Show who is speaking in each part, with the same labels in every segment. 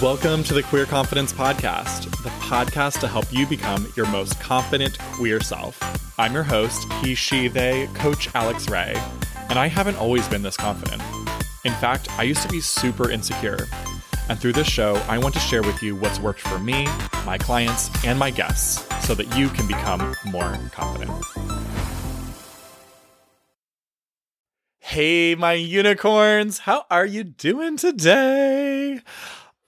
Speaker 1: Welcome to the Queer Confidence Podcast, the podcast to help you become your most confident queer self. I'm your host, he, she, they, Coach Alex Ray, and I haven't always been this confident. In fact, I used to be super insecure. And through this show, I want to share with you what's worked for me, my clients, and my guests so that you can become more confident. Hey, my unicorns, how are you doing today?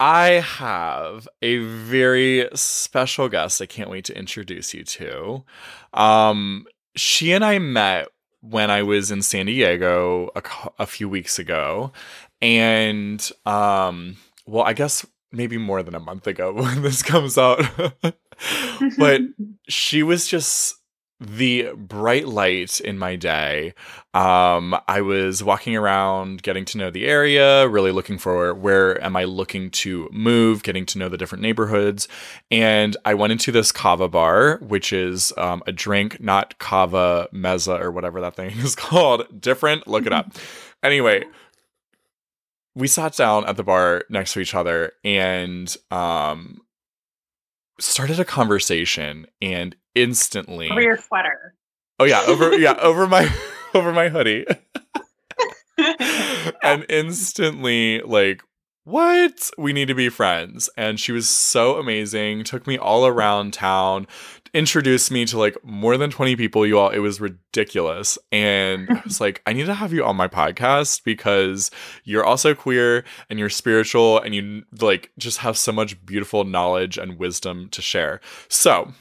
Speaker 1: I have a very special guest I can't wait to introduce you to. Um, she and I met when I was in San Diego a, a few weeks ago. And, um, well, I guess maybe more than a month ago when this comes out. but she was just the bright light in my day. Um, I was walking around, getting to know the area, really looking for where am I looking to move, getting to know the different neighborhoods. And I went into this kava bar, which is um, a drink, not Cava Mezze or whatever that thing is called. Different, look it up. anyway, we sat down at the bar next to each other and um, started a conversation and instantly
Speaker 2: over your sweater.
Speaker 1: Oh yeah, over yeah, over my over my hoodie. and instantly like what? We need to be friends. And she was so amazing. Took me all around town, introduced me to like more than 20 people, you all. It was ridiculous. And I was like, I need to have you on my podcast because you're also queer and you're spiritual and you like just have so much beautiful knowledge and wisdom to share. So,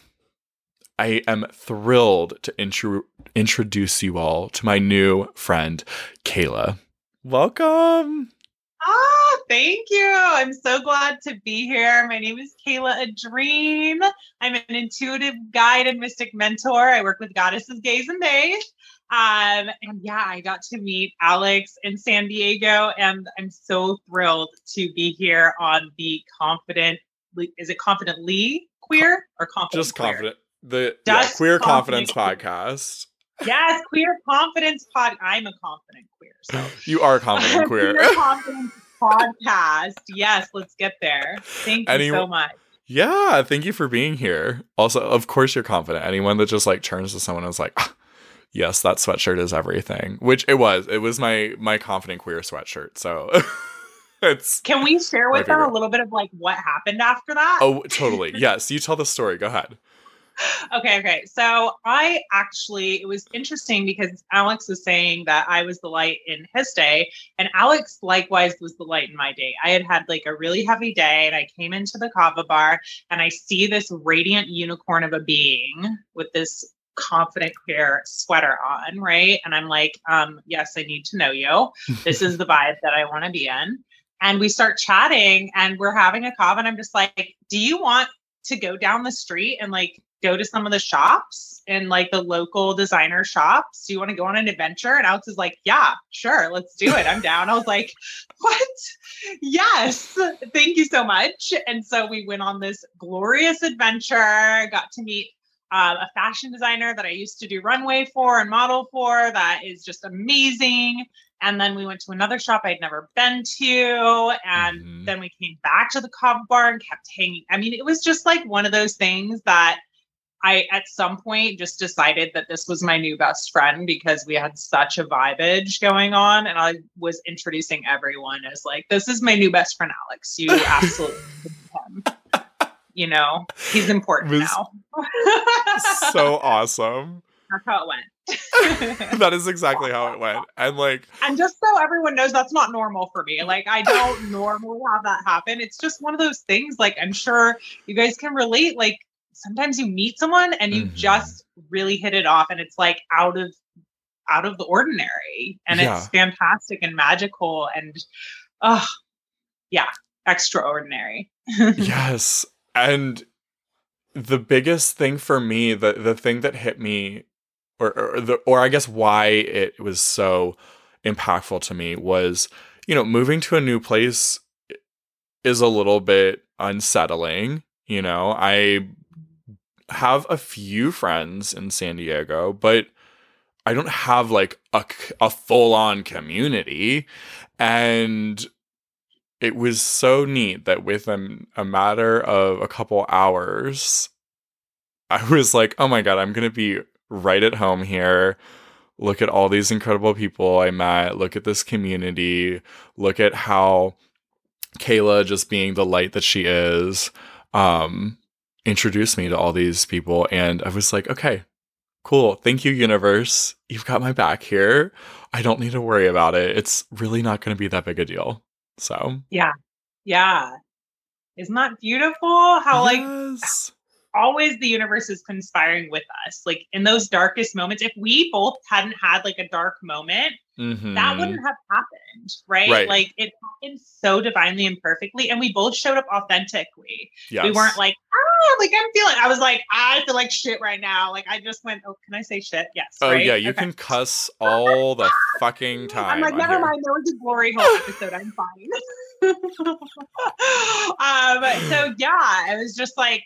Speaker 1: I am thrilled to intro- introduce you all to my new friend, Kayla. Welcome.
Speaker 2: Ah, thank you. I'm so glad to be here. My name is Kayla Adreene. I'm an intuitive guide and mystic mentor. I work with goddesses, gays, and days. Um, and yeah, I got to meet Alex in San Diego, and I'm so thrilled to be here on the Confident. Is it Confidently Queer or Confident?
Speaker 1: Just queer? confident the yeah, queer confidence podcast.
Speaker 2: Yes, queer confidence pod. I'm a confident queer. So
Speaker 1: you are confident queer.
Speaker 2: queer confidence podcast. Yes, let's get there. Thank you Any- so much.
Speaker 1: Yeah, thank you for being here. Also, of course, you're confident. Anyone that just like turns to someone and is like, ah, "Yes, that sweatshirt is everything," which it was. It was my my confident queer sweatshirt. So. it's
Speaker 2: Can we share with them a little bit of like what happened after that?
Speaker 1: Oh, totally. yes, you tell the story. Go ahead
Speaker 2: okay, okay. So I actually, it was interesting because Alex was saying that I was the light in his day, and Alex likewise was the light in my day. I had had like a really heavy day, and I came into the kava bar, and I see this radiant unicorn of a being with this confident queer sweater on, right? And I'm like, um, yes, I need to know you. This is the vibe that I want to be in. And we start chatting and we're having a kava, and I'm just like, do you want to go down the street and like go to some of the shops and like the local designer shops. Do you want to go on an adventure? And Alex is like, Yeah, sure, let's do it. I'm down. I was like, What? Yes, thank you so much. And so we went on this glorious adventure, got to meet um, a fashion designer that I used to do runway for and model for that is just amazing. And then we went to another shop I'd never been to. And mm-hmm. then we came back to the Kava bar and kept hanging. I mean, it was just like one of those things that I at some point just decided that this was my new best friend because we had such a vibage going on and I was introducing everyone as like this is my new best friend Alex. You absolutely him. You know, he's important now.
Speaker 1: so awesome.
Speaker 2: That's how it went.
Speaker 1: that is exactly how it went. And like
Speaker 2: And just so everyone knows that's not normal for me. Like I don't normally have that happen. It's just one of those things like I'm sure you guys can relate like sometimes you meet someone and you mm-hmm. just really hit it off and it's like out of out of the ordinary and yeah. it's fantastic and magical and oh yeah extraordinary
Speaker 1: yes and the biggest thing for me the the thing that hit me or or the or I guess why it was so impactful to me was you know moving to a new place is a little bit unsettling you know I have a few friends in San Diego, but I don't have like a, a full on community. And it was so neat that within a matter of a couple hours, I was like, oh my God, I'm going to be right at home here. Look at all these incredible people I met. Look at this community. Look at how Kayla, just being the light that she is, um, introduced me to all these people. And I was like, okay, cool. Thank you, universe. You've got my back here. I don't need to worry about it. It's really not going to be that big a deal. So,
Speaker 2: yeah. Yeah. Isn't that beautiful? How, like, always the universe is conspiring with us. Like, in those darkest moments, if we both hadn't had like a dark moment, that
Speaker 1: Mhm.
Speaker 2: wouldn't have happened, right?
Speaker 1: Right.
Speaker 2: Like, it happened so divinely and perfectly. And we both showed up authentically.
Speaker 1: yes.
Speaker 2: We weren't like, ah, like I'm feeling. I was like, I feel like shit right now. Like I just went. Oh, can I say shit? Yes.
Speaker 1: Oh
Speaker 2: right?
Speaker 1: yeah, you
Speaker 2: Okay.
Speaker 1: can cuss all the fucking time.
Speaker 2: I'm like, never
Speaker 1: here.
Speaker 2: mind. There was a glory hole episode. I'm fine. um. So yeah, it was just like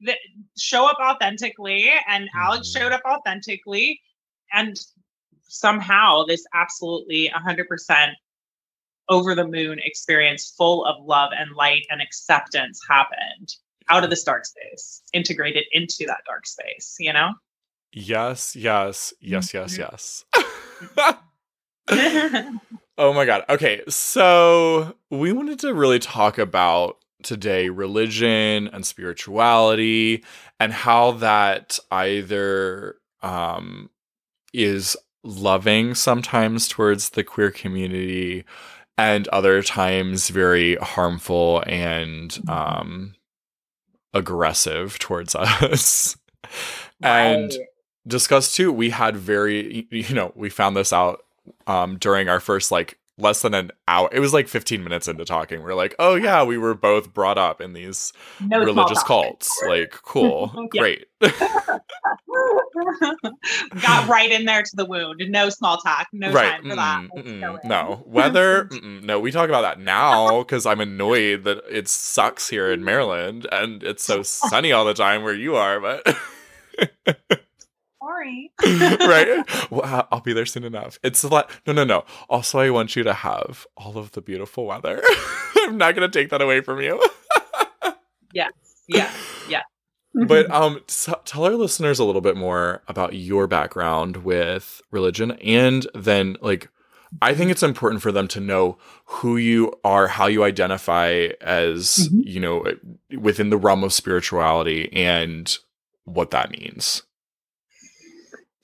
Speaker 2: the, show up authentically, and Alex
Speaker 1: Mhm.
Speaker 2: showed up authentically, and somehow this absolutely 100% over the moon experience full of love and light and acceptance happened out of this dark space integrated into that dark space you know
Speaker 1: Yes, yes, yes, yes,
Speaker 2: Mhm.
Speaker 1: yes. oh my god. Okay, so we wanted to really talk about today religion and spirituality and how that either um is loving sometimes towards the queer community and other times very harmful and um aggressive towards us. and
Speaker 2: Right.
Speaker 1: discuss too we had very you know we found this out um during our first like less than an hour it was like 15 minutes into talking. We're like oh yeah we were both brought up in these
Speaker 2: no
Speaker 1: religious cults. like cool great.
Speaker 2: Got right in there to the wound. No small talk no
Speaker 1: right
Speaker 2: time for that.
Speaker 1: mm, mm,
Speaker 2: go
Speaker 1: no. Weather no we talk about that now because i'm annoyed that it sucks here in maryland and it's so sunny all the time where you are but
Speaker 2: sorry
Speaker 1: right? Well, I'll be there soon enough. It's a lot. No, no, no. Also, I want you to have all of the beautiful weather. I'm not going to take that away from you.
Speaker 2: yeah yeah Yeah.
Speaker 1: but um, s- tell our listeners a little bit more about your background with religion, and then like. I think it's important for them to know who you are, how you identify as,
Speaker 2: Mhm.
Speaker 1: you know, within the realm of spirituality and what that means.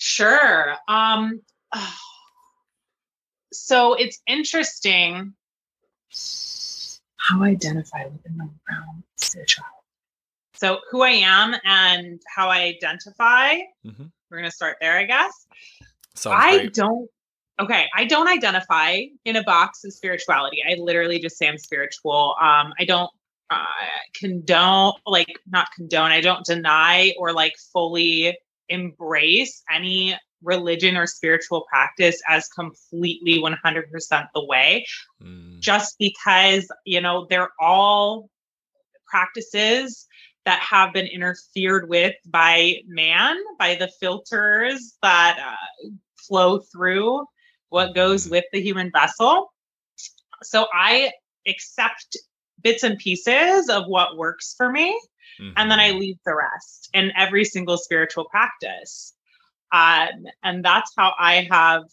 Speaker 2: Sure. Um so it's interesting how I identify within the realm of spirituality. So who I am and how I identify.
Speaker 1: Mhm.
Speaker 2: We're gonna start there, I guess.
Speaker 1: Sounds
Speaker 2: I
Speaker 1: great.
Speaker 2: don't okay, I don't identify in a box of spirituality. I literally just say I'm spiritual. Um, I don't uh, condone, like not condone. I don't deny or like fully embrace any religion or spiritual practice as completely 100% the way
Speaker 1: Mm.
Speaker 2: just because you know they're all practices that have been interfered with by man by the filters that uh, flow through what goes
Speaker 1: Mhm.
Speaker 2: with the human vessel so i accept bits and pieces of what works for me and then I
Speaker 1: Mhm.
Speaker 2: leave the rest in every single spiritual practice. Um, and that's how I have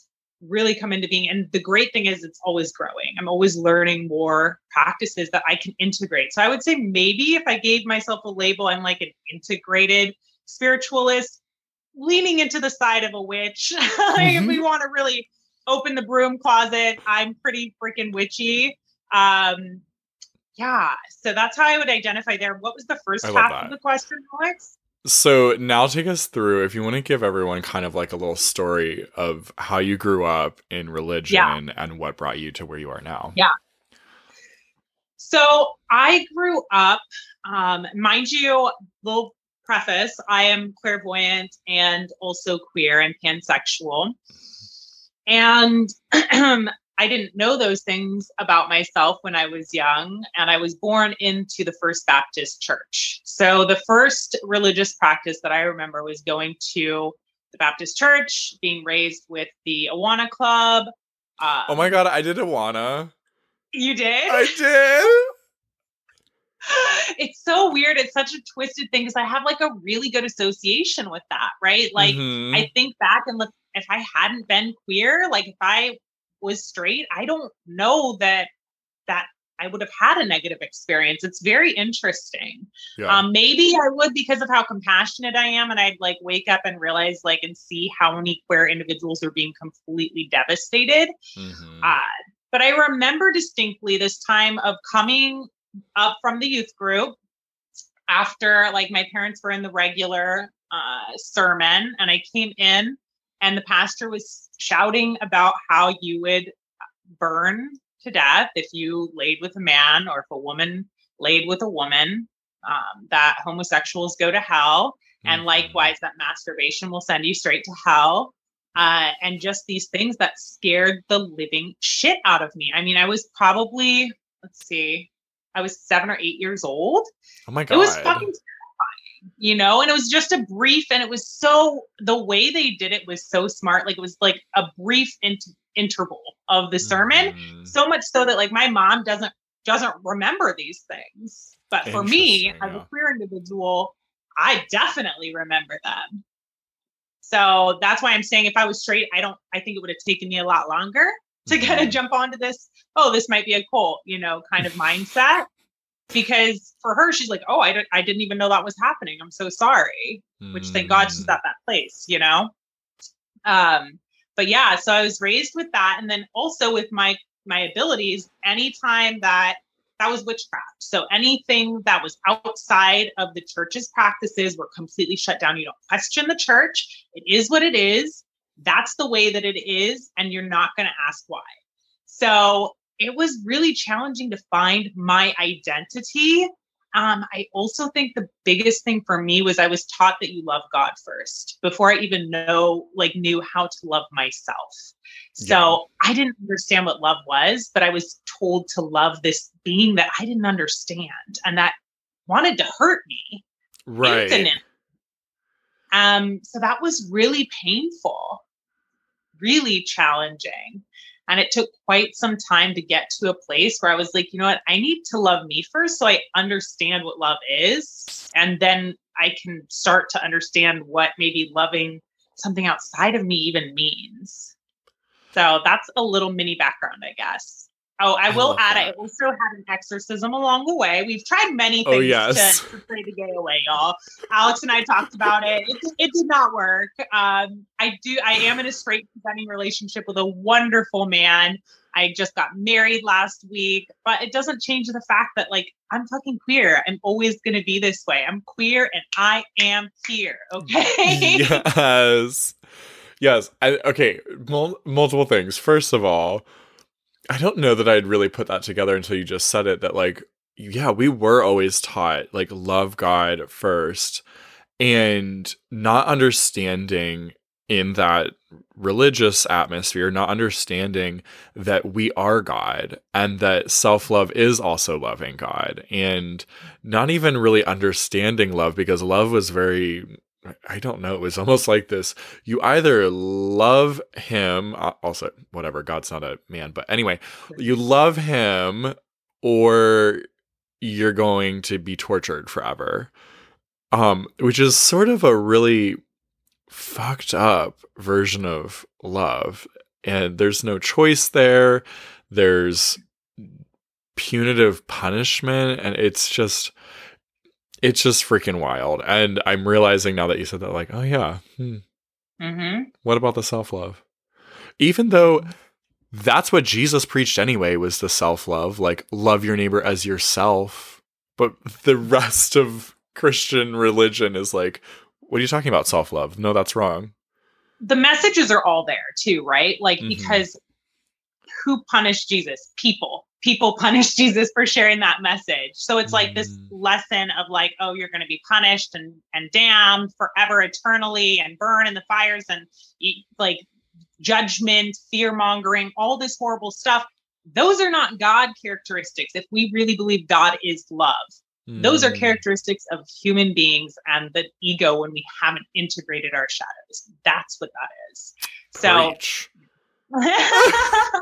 Speaker 2: really come into being. And the great thing is, it's always growing. I'm always learning more practices that I can integrate. So I would say maybe if I gave myself a label, I'm like an integrated spiritualist, leaning into the side of a witch. like if we want to really open the broom closet, I'm pretty freaking witchy. Um, yeah, so that's how I would identify there. What was the first half
Speaker 1: that.
Speaker 2: of the question, Alex?
Speaker 1: So now take us through if you want to give everyone kind of like a little story of how you grew up in religion and what brought you to where you are now.
Speaker 2: Yeah. So I grew up, um, mind you, little preface, I am clairvoyant and also queer and pansexual. And I didn't know those things about myself when I was young, and I was born into the First Baptist Church. So the first religious practice that I remember was going to the Baptist Church, being raised with the Awana Club. Uh,
Speaker 1: Oh my god, I did Awana.
Speaker 2: You did?
Speaker 1: I did.
Speaker 2: it's so weird. It's such a twisted thing because I have like a really good association with that, right? Like
Speaker 1: Mhm.
Speaker 2: I think back and look if I hadn't been queer, like if I was straight, I don't know that that I would have had a negative experience. It's very interesting.
Speaker 1: yeah.
Speaker 2: Um, maybe I would because of how compassionate I am, and I'd like wake up and realize like and see how many queer individuals are being completely devastated.
Speaker 1: Mhm.
Speaker 2: Uh, but I remember distinctly this time of coming up from the youth group after like my parents were in the regular uh, sermon, and I came in, and the pastor was shouting about how you would burn to death if you laid with a man or if a woman laid with a woman. Um, that homosexuals go to hell, and
Speaker 1: Mhm.
Speaker 2: likewise that masturbation will send you straight to hell uh, and just these things that scared the living shit out of me i mean i was probably let's see i was seven or eight years old
Speaker 1: Oh my god.
Speaker 2: it was fucking you know and it was just a brief and it was so the way they did it was so smart like it was like a brief int- interval of the sermon.
Speaker 1: Mhm.
Speaker 2: so much so that like my mom doesn't doesn't remember these things. But for me
Speaker 1: Interesting,
Speaker 2: as a queer individual i definitely remember them. So that's why i'm saying if i was straight i don't i think it would have taken me a lot longer to kind of
Speaker 1: Mhm.
Speaker 2: jump onto this oh this might be a cult you know kind of mindset because for her she's like oh I, don't, I didn't even know that was happening. I'm so sorry which thank god she's
Speaker 1: Mm.
Speaker 2: at that place you know? Um but yeah so i was raised with that and then also with my my abilities anytime that that was witchcraft. So anything that was outside of the church's practices were completely shut down. You don't question the church. It is what it is. That's the way that it is and you're not going to ask why. So it was really challenging to find my identity um, I also think the biggest thing for me was I was taught that you love God first before I even know, like, knew how to love myself. So
Speaker 1: Yeah.
Speaker 2: I didn't understand what love was, but I was told to love this being that I didn't understand and that wanted to hurt me
Speaker 1: right.
Speaker 2: infinite. Um, so that was really painful, really challenging. And it took quite some time to get to a place where I was like, you know what, I need to love me first so I understand what love is. And then I can start to understand what maybe loving something outside of me even means. So that's a little mini background, I guess. Oh, I
Speaker 1: I
Speaker 2: will add, I
Speaker 1: that.
Speaker 2: also had an exorcism along the way. We've tried many
Speaker 1: Oh,
Speaker 2: things
Speaker 1: yes.
Speaker 2: to, to pray the gay away, y'all. Alex and I talked about it. It, it did not work. Um, I do. I am in a straight presenting relationship with a wonderful man. I just got married last week, but it doesn't change the fact that like I'm fucking queer. I'm always going to be this way. I'm queer and I am here. Okay.
Speaker 1: yes. Yes. I, okay. Mul- multiple things. First of all, I don't know that I'd really put that together until you just said it that, like, yeah, we were always taught, like, love God first and not understanding in that religious atmosphere, not understanding that we are God and that self love is also loving God, and not even really understanding love because love was very, I don't know, it was almost like this you either love him, uh, also, whatever, God's not a man, but anyway, you love him or you're going to be tortured forever. Um, which is sort of a really fucked up version of love. And there's no choice there. There's punitive punishment. And it's just, it's just freaking wild. And I'm realizing now that you said that, like, oh, yeah. Hmm.
Speaker 2: hmm
Speaker 1: What about the self love? Even though that's what Jesus preached anyway, was the self love, like, love your neighbor as yourself. But the rest of Christian religion is like, what are you talking about, self love? No, that's wrong.
Speaker 2: The messages are all there too, right? Like,
Speaker 1: Mhm.
Speaker 2: because who punished Jesus? People. People punished Jesus for sharing that message. So it's like this
Speaker 1: Mm.
Speaker 2: lesson of like, oh, you're going to be punished and and damned forever, eternally, and burn in the fires, and like judgment, fear mongering, all this horrible stuff. Those are not God characteristics. If we really believe God is love, those are
Speaker 1: Mm.
Speaker 2: characteristics of human beings and the ego when we haven't integrated our shadows. That's what that is. So
Speaker 1: Preach.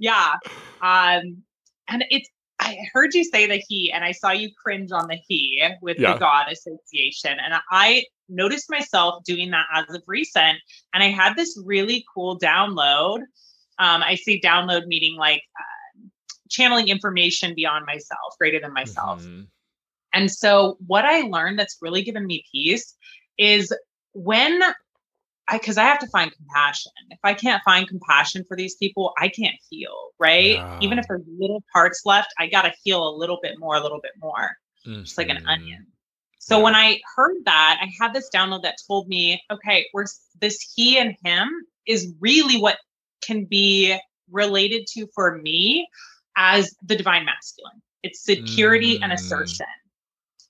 Speaker 2: yeah. Um, and it's I heard you say the he, and I saw you cringe on the he with
Speaker 1: Yeah.
Speaker 2: the God association. And I noticed myself doing that as of recent. And I had this really cool download. Um, I say download meaning like uh, channeling information beyond myself, greater than myself.
Speaker 1: Mhm.
Speaker 2: And so, what I learned that's really given me peace is when I, because I have to find compassion. If I can't find compassion for these people, I can't heal, right? Even if there's little parts left, I got to heal a little bit more, a little bit more, just like an
Speaker 1: Mhm.
Speaker 2: onion. So, when I heard that, I had this download that told me, okay, we're this he and him is really what can be related to for me as the divine masculine. It's security and
Speaker 1: Mm.
Speaker 2: assertion.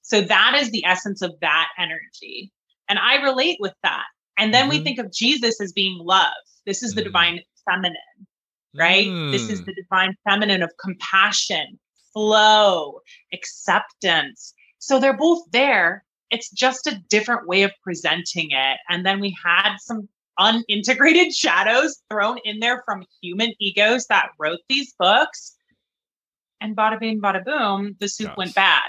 Speaker 2: So that is the essence of that energy. And I relate with that. And then we
Speaker 1: Mhm.
Speaker 2: think of Jesus as being love. This is the
Speaker 1: Mm.
Speaker 2: divine feminine, right? This is
Speaker 1: Mm.
Speaker 2: the divine feminine of compassion, flow, acceptance. So they're both there. It's just a different way of presenting it. And then we had some unintegrated shadows thrown in there from human egos that wrote these books. And bada bing, bada boom, the soup
Speaker 1: Yes.
Speaker 2: went bad.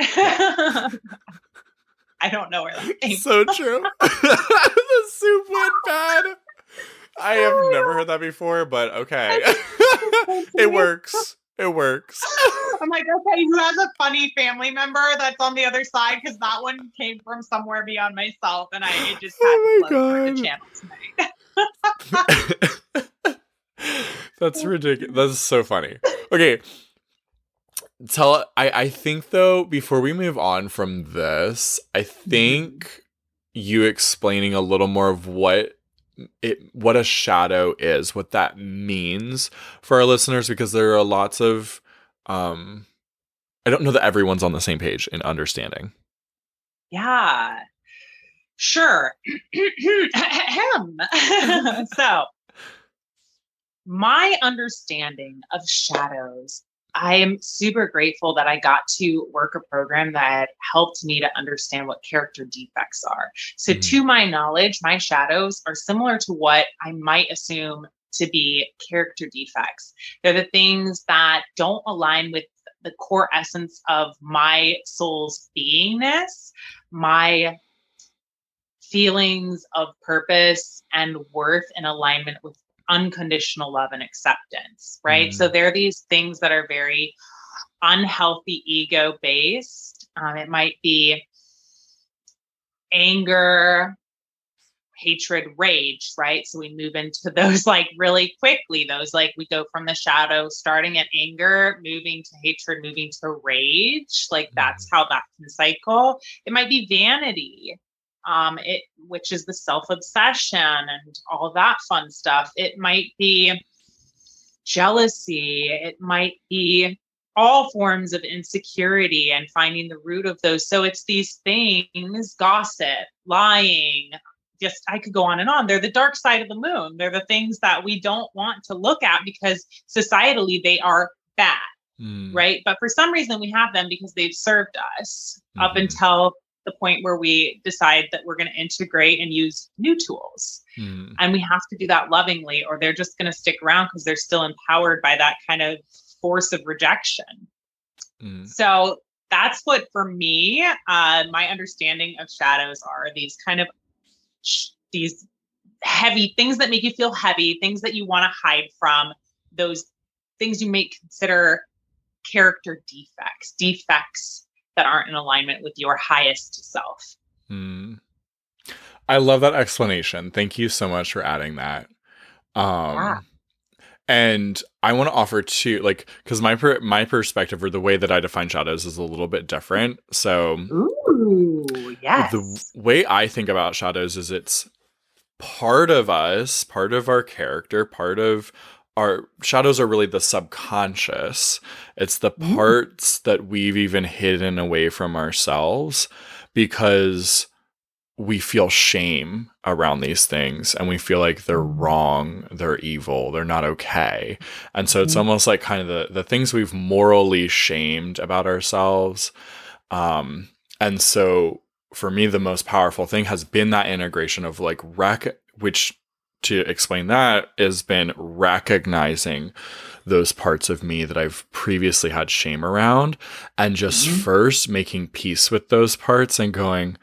Speaker 2: I don't know where that came
Speaker 1: so true. the soup went bad. I have oh, never heard that before, but okay. it works. It works.
Speaker 2: I'm like, okay, who has a funny family member that's on the other side? Because that one came from somewhere beyond myself, and I it just had
Speaker 1: Oh
Speaker 2: to
Speaker 1: my
Speaker 2: the channel tonight.
Speaker 1: That's ridiculous. That's so funny. Okay. Tell I I think though before we move on from this, I think you explaining a little more of what it what a shadow is, what that means for our listeners because there are lots of um I don't know that everyone's on the same page in understanding.
Speaker 2: Yeah, sure. So, my understanding of shadows, I am super grateful that I got to work a program that helped me to understand what character defects are. So,
Speaker 1: Mm.
Speaker 2: to my knowledge, my shadows are similar to what I might assume to be character defects. They're the things that don't align with the core essence of my soul's beingness, my feelings of purpose and worth in alignment with unconditional love and acceptance, right?
Speaker 1: Mm.
Speaker 2: So there are these things that are very unhealthy ego based. Um, it might be anger, hatred, rage, right? So we move into those like really quickly. Those like we go from the shadow, starting at anger, moving to hatred, moving to rage. Like that's how that can cycle. It might be vanity, um, it which is the self-obsession and all that fun stuff. It might be jealousy. It might be all forms of insecurity and finding the root of those. So it's these things, gossip, lying, just I could go on and on. They're the dark side of the moon. They're the things that we don't want to look at because societally they are bad,
Speaker 1: Mm.
Speaker 2: right? But for some reason we have them because they've served us up
Speaker 1: Mhm.
Speaker 2: until the point where we decide that we're going to integrate and use new tools.
Speaker 1: Mm.
Speaker 2: And we have to do that lovingly, or they're just going to stick around because they're still empowered by that kind of force of rejection.
Speaker 1: Mm.
Speaker 2: So that's what, for me, uh, my understanding of shadows are these kind of sh- these heavy things that make you feel heavy, things that you want to hide from, those things you may consider character defects, defects that aren't in alignment with your highest self.
Speaker 1: Mm. I love that explanation. Thank you so much for adding that. Um
Speaker 2: Yeah.
Speaker 1: and I want to offer too like cuz my per- my perspective or the way that I define shadows is a little bit different. So
Speaker 2: Ooh, yes.
Speaker 1: the w- way I think about shadows is it's part of us, part of our character, part of our shadows are really the subconscious. It's the
Speaker 2: Mm.
Speaker 1: parts that we've even hidden away from ourselves because we feel shame around these things and we feel like they're wrong, they're evil, they're not okay. And so it's
Speaker 2: Mhm.
Speaker 1: almost like kind of the, the things we've morally shamed about ourselves. Um, and so for me, the most powerful thing has been that integration of like rec, which to explain that has been recognizing those parts of me that I've previously had shame around and just mm-hmm. first making peace with those parts and going,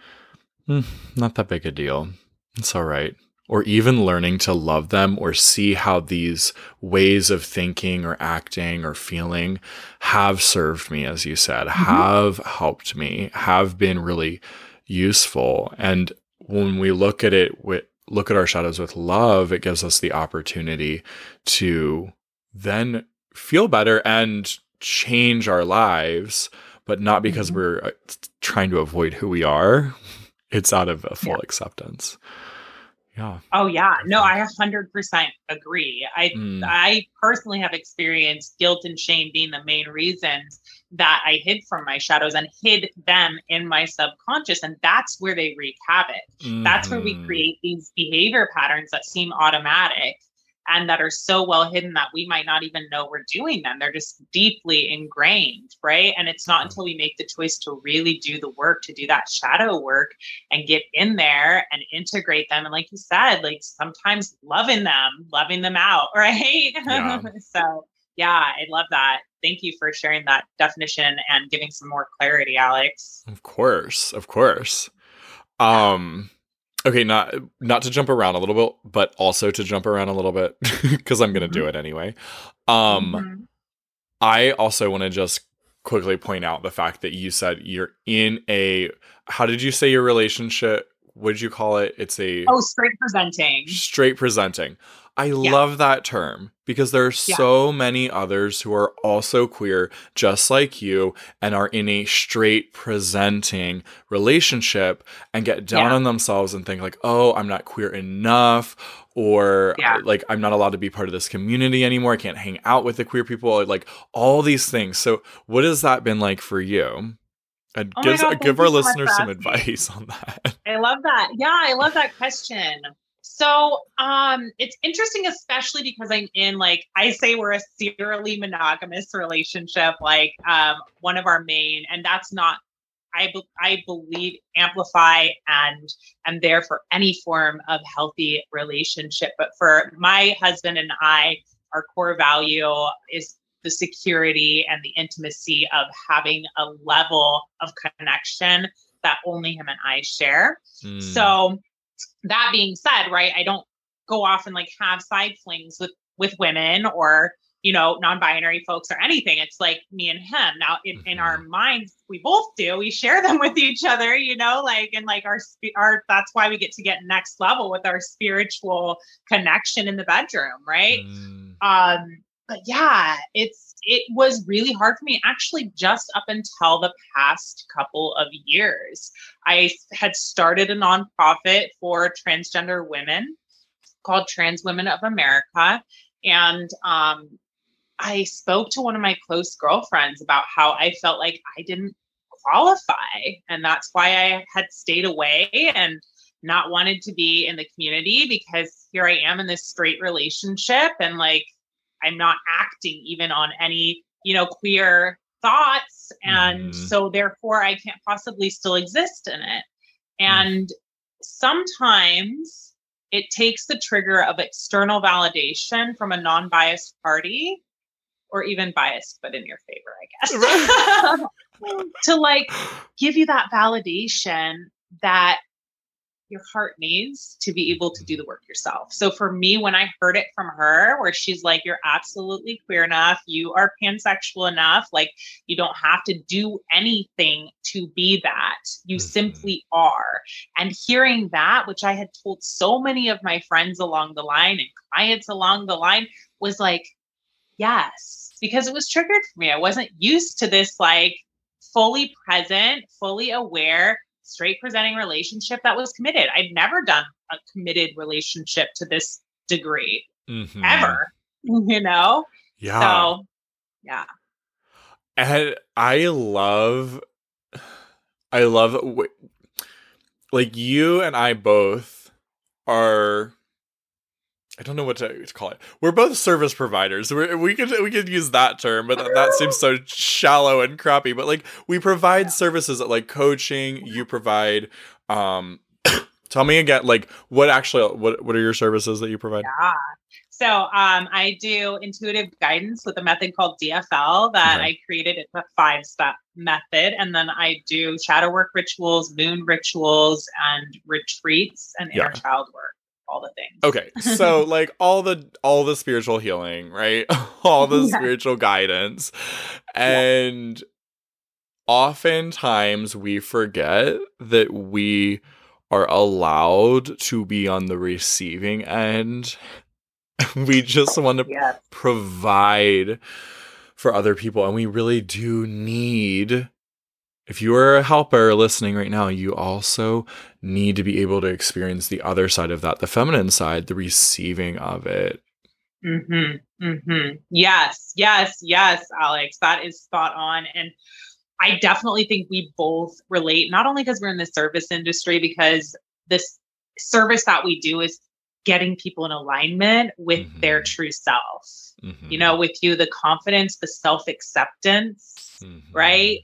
Speaker 1: mm, not that big a deal. It's all right or even learning to love them or see how these ways of thinking or acting or feeling have served me, as you said, mm-hmm. have helped me, have been really useful. And when we look at it with look at our shadows with love, it gives us the opportunity to then feel better and change our lives, but not because mm-hmm. we're uh, trying to avoid who we are. It's out of a full yeah. acceptance. Yeah.
Speaker 2: Oh yeah. No, I 100% agree. I mm. I personally have experienced guilt and shame being the main reasons that I hid from my shadows and hid them in my subconscious and that's where they wreak havoc. Mm. That's where we mm-hmm. create these behavior patterns that seem automatic and that are so well hidden that we might not even know we're doing them. They're just deeply ingrained, right? And it's not until we make the choice to really do the work, to do that shadow work and get in there and integrate them. And like you said, like sometimes loving them, loving them out, right? Yeah. so, yeah, I love that. Thank you for sharing that definition and giving some more clarity, Alex.
Speaker 1: Of course, of course. Um, okay not not to jump around a little bit but also to jump around a little bit because i'm gonna mm-hmm. do it anyway um mm-hmm. i also want to just quickly point out the fact that you said you're in a how did you say your relationship what did you call it it's a
Speaker 2: oh straight presenting
Speaker 1: straight presenting I yeah. love that term because there are yeah. so many others who are also queer, just like you, and are in a straight presenting relationship and get down yeah. on themselves and think, like, oh, I'm not queer enough, or uh, like, I'm not allowed to be part of this community anymore. I can't hang out with the queer people, like, all these things. So, what has that been like for you? And oh give, God, uh, give our listeners some advice on that.
Speaker 2: I love that. Yeah, I love that question. So um, it's interesting, especially because I'm in like I say we're a serially monogamous relationship, like um, one of our main, and that's not. I be- I believe amplify and am there for any form of healthy relationship, but for my husband and I, our core value is the security and the intimacy of having a level of connection that only him and I share. Mm. So that being said, right, I don't go off and like have side flings with with women or you know non-binary folks or anything it's like me and him now in, mm-hmm. in our mm-hmm. minds we both do we share them with each other you know like and like our our that's why we get to get next level with our spiritual connection in the bedroom right mm. um but yeah it's it was really hard for me actually just up until the past couple of years. I had started a nonprofit for transgender women called Trans Women of America. And um, I spoke to one of my close girlfriends about how I felt like I didn't qualify. And that's why I had stayed away and not wanted to be in the community because here I am in this straight relationship and like I'm not acting even on any, you know, queer thoughts. And mm. so therefore I can't possibly still exist in it. Mm. And mm. sometimes it takes the trigger of external validation from a non-biased party or even biased but in your favor i guess to like give you that validation that your heart needs to be able to do the work yourself. So for me, when I heard it from her, where she's like, You're absolutely queer enough, you are pansexual enough, like you don't have to do anything to be that. You mm-hmm. simply are. And hearing that, which I had told so many of my friends along the line and clients along the line, was like, Yes, because it was triggered for me. I wasn't used to this, like, fully present, fully aware straight presenting relationship that was committed. I'd never done a committed relationship to this degree mm-hmm. ever, you know?
Speaker 1: Yeah.
Speaker 2: So, yeah.
Speaker 1: And I love, I love, like you and I both are I don't know what to, call it. We're both service providers. We're, we could we could use that term, but that, that seems so shallow and crappy. But like we provide services like coaching. You provide um, Tell me again, like what actually what what are your services that you provide?
Speaker 2: Yeah. So um, I do intuitive guidance with a method called DFL that okay. I created. It's a five step method. And then I do shadow work rituals, moon rituals, and retreats and inner yeah. child work. All the things.
Speaker 1: Okay. So like all the all the spiritual healing, right? all the yeah. spiritual guidance. And yeah. oftentimes we forget that we are allowed to be on the receiving end. we just want to yes. provide for other people. And we really do need, if you are a helper listening right now, you also need to be able to experience the other side of that, the feminine side, the receiving of it.
Speaker 2: Mm-hmm. Mm-hmm. Yes, yes, yes, Alex. That is spot on. And I definitely think we both relate, not only because we're in the service industry, because this service that we do is getting people in alignment with mm-hmm. their true self. Mm-hmm. You know, with you, the confidence, the self acceptance, mm-hmm. right?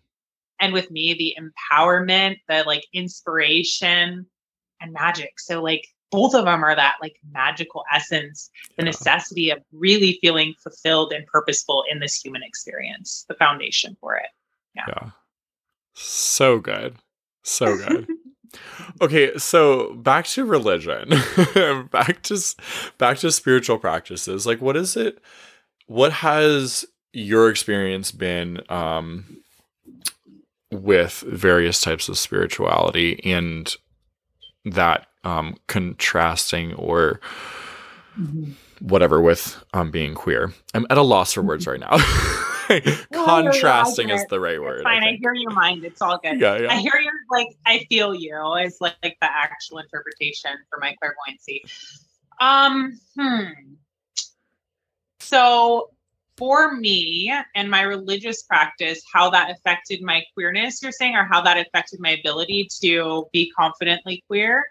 Speaker 2: And with me, the empowerment, the like inspiration and magic. So, like, both of them are that like magical essence, the necessity of really feeling fulfilled and purposeful in this human experience, the foundation for it. Yeah. yeah.
Speaker 1: So good. So good. okay, so back to religion. back to back to spiritual practices. Like what is it what has your experience been um with various types of spirituality and that um contrasting or mm-hmm. whatever with um being queer. I'm at a loss for words mm-hmm. right now. contrasting is the right word.
Speaker 2: It's fine. I, I, hear your mind. It's all good. Yeah, yeah. I hear your like. I feel you. It's like, like the actual interpretation for my clairvoyancy. Um. Hmm. So for me and my religious practice, how that affected my queerness, you're saying, or how that affected my ability to be confidently queer?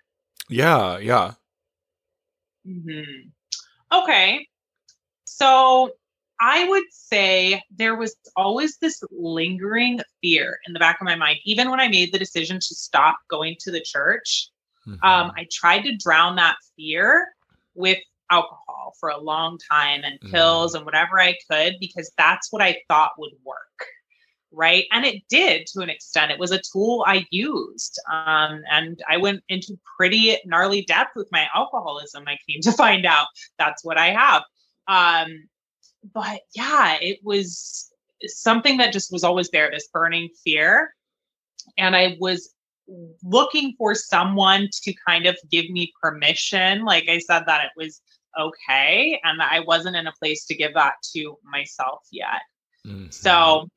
Speaker 1: Yeah, yeah.
Speaker 2: Mm-hmm. Okay. So I would say there was always this lingering fear in the back of my mind, even when I made the decision to stop going to the church. Mm-hmm. Um, I tried to drown that fear with alcohol for a long time and mm-hmm. pills mm-hmm. and whatever I could because that's what I thought would work. Right. And it did to an extent. It was a tool I used. Um, and I went into pretty gnarly depth with my alcoholism. I came to find out that's what I have. Um, but yeah, it was something that just was always there this burning fear. And I was looking for someone to kind of give me permission. Like I said, that it was okay. And that I wasn't in a place to give that to myself yet. Mm-hmm. So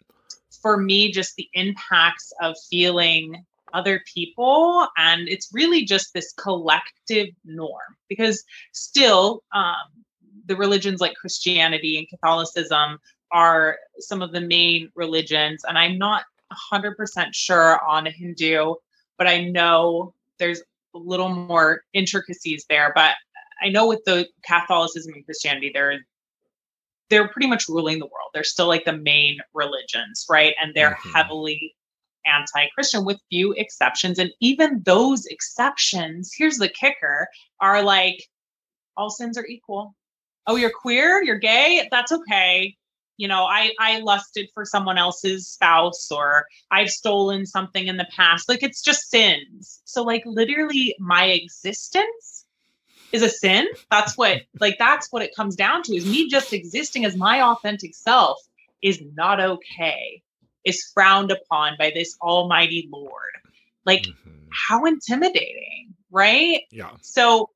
Speaker 2: for me, just the impacts of feeling other people and it's really just this collective norm because still um, the religions like Christianity and Catholicism are some of the main religions. And I'm not 100% sure on a Hindu, but I know there's a little more intricacies there. But I know with the Catholicism and Christianity, they're they're pretty much ruling the world. They're still like the main religions, right? And they're mm-hmm. heavily anti-Christian with few exceptions. And even those exceptions, here's the kicker, are like all sins are equal oh you're queer you're gay that's okay you know i i lusted for someone else's spouse or i've stolen something in the past like it's just sins so like literally my existence is a sin that's what like that's what it comes down to is me just existing as my authentic self is not okay is frowned upon by this almighty lord like mm-hmm. how intimidating right
Speaker 1: yeah
Speaker 2: so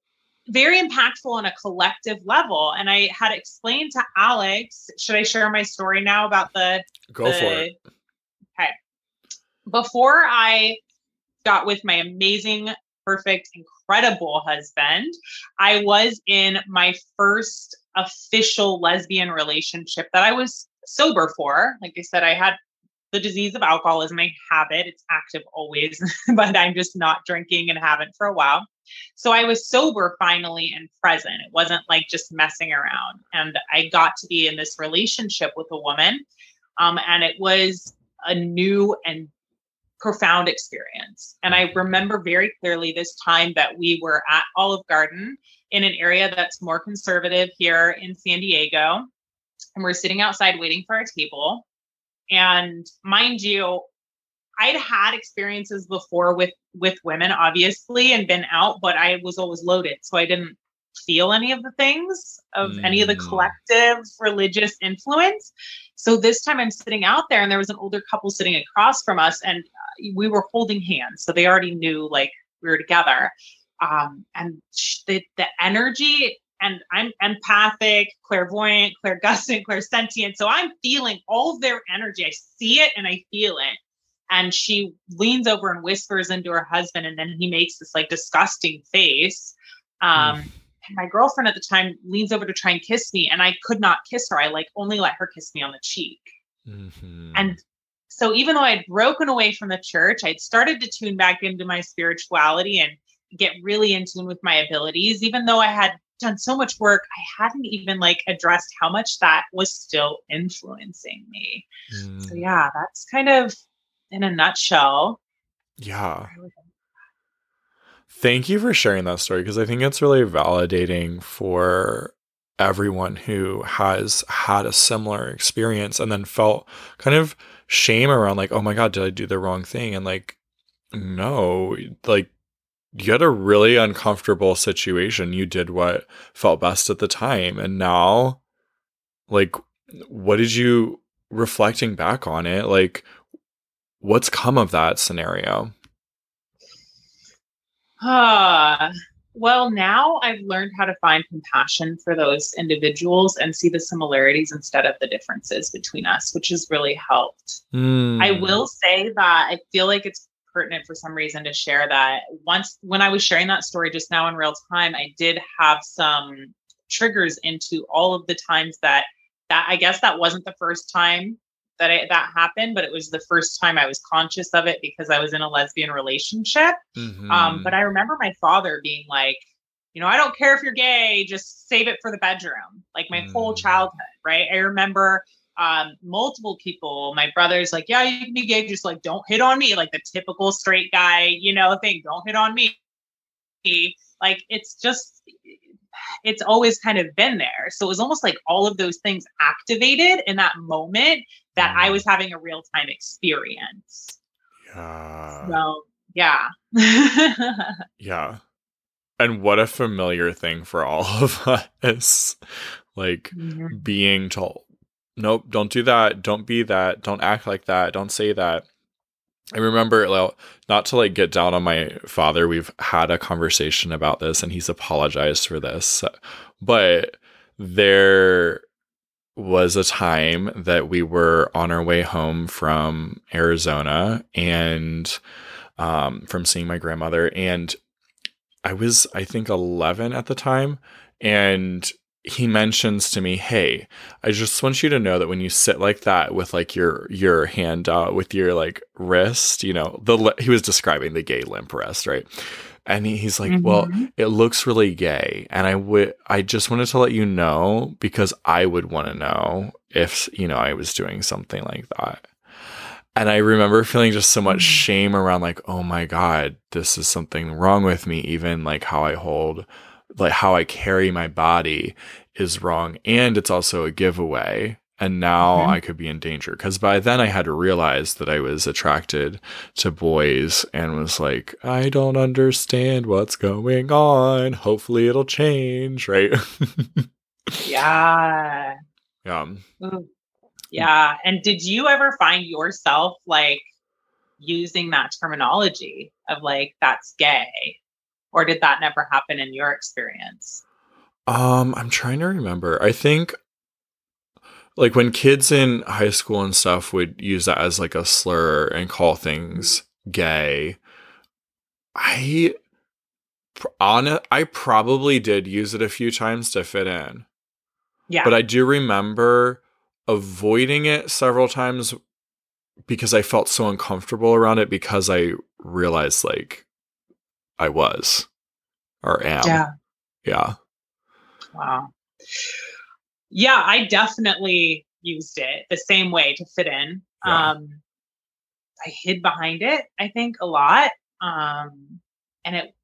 Speaker 2: very impactful on a collective level. And I had explained to Alex, should I share my story now about the
Speaker 1: go
Speaker 2: the,
Speaker 1: for it?
Speaker 2: Okay. Before I got with my amazing, perfect, incredible husband, I was in my first official lesbian relationship that I was sober for. Like I said, I had the disease of alcoholism. I have it. It's active always, but I'm just not drinking and haven't for a while. So I was sober finally and present. It wasn't like just messing around. And I got to be in this relationship with a woman. Um, and it was a new and profound experience. And I remember very clearly this time that we were at Olive Garden in an area that's more conservative here in San Diego. And we're sitting outside waiting for our table. And mind you, I'd had experiences before with with women, obviously, and been out, but I was always loaded. So I didn't feel any of the things of mm. any of the mm. collective religious influence. So this time I'm sitting out there and there was an older couple sitting across from us and uh, we were holding hands. So they already knew like we were together. Um, and the, the energy and I'm empathic, clairvoyant, clairgustant, clairsentient. So I'm feeling all of their energy. I see it and I feel it. And she leans over and whispers into her husband, and then he makes this like disgusting face. Um, my girlfriend at the time leans over to try and kiss me and i could not kiss her. I like only let her kiss me on the cheek. Mm-hmm. and so even though i'd broken away from the church i'd started to tune back into my spirituality and get really in tune with my abilities. Even though i had done so much work i hadn't even like addressed how much that was still influencing me. Mm. so yeah that's kind of in a nutshell
Speaker 1: yeah Thank you for sharing that story because I think it's really validating for everyone who has had a similar experience and then felt kind of shame around like, oh my God, did I do the wrong thing? And like, no, like you had a really uncomfortable situation. You did what felt best at the time. And now, like, what did you reflecting back on it? Like, what's come of that scenario?
Speaker 2: Ah, well, now I've learned how to find compassion for those individuals and see the similarities instead of the differences between us, which has really helped. Mm. I will say that I feel like it's pertinent for some reason to share that once when I was sharing that story just now in real time, I did have some triggers into all of the times that that I guess that wasn't the first time that I, that happened, but it was the first time I was conscious of it because I was in a lesbian relationship. Mm-hmm. Um, but I remember my father being like, you know, I don't care if you're gay, just save it for the bedroom. Like my mm. whole childhood, right? I remember um, multiple people, my brothers, like, yeah, you can be gay, just like don't hit on me, like the typical straight guy, you know, thing. Don't hit on me. Like it's just it's always kind of been there. So it was almost like all of those things activated in that moment that I was having a real time experience.
Speaker 1: Yeah.
Speaker 2: So, yeah.
Speaker 1: yeah. And what a familiar thing for all of us. Like mm-hmm. being told, nope, don't do that. Don't be that. Don't act like that. Don't say that. I remember, not to like get down on my father, we've had a conversation about this and he's apologized for this. But there was a time that we were on our way home from Arizona and um, from seeing my grandmother. And I was, I think, 11 at the time. And he mentions to me, "Hey, I just want you to know that when you sit like that with like your your hand out with your like wrist, you know, the he was describing the gay limp wrist, right? And he's like, mm-hmm. "Well, it looks really gay, and I would I just wanted to let you know because I would want to know if, you know, I was doing something like that." And I remember feeling just so much mm. shame around like, "Oh my god, this is something wrong with me even like how I hold like how I carry my body is wrong and it's also a giveaway and now mm-hmm. I could be in danger because by then I had to realize that I was attracted to boys and was like, I don't understand what's going on. Hopefully it'll change, right?
Speaker 2: yeah.
Speaker 1: Yeah.
Speaker 2: Yeah. And did you ever find yourself like using that terminology of like, that's gay? or did that never happen in your experience?
Speaker 1: Um, I'm trying to remember. I think like when kids in high school and stuff would use that as like a slur and call things gay. I on I probably did use it a few times to fit in.
Speaker 2: Yeah.
Speaker 1: But I do remember avoiding it several times because I felt so uncomfortable around it because I realized like I was or am.
Speaker 2: Yeah.
Speaker 1: Yeah.
Speaker 2: Wow. Yeah, I definitely used it the same way to fit in. Yeah. Um, I hid behind it, I think, a lot. Um, and it,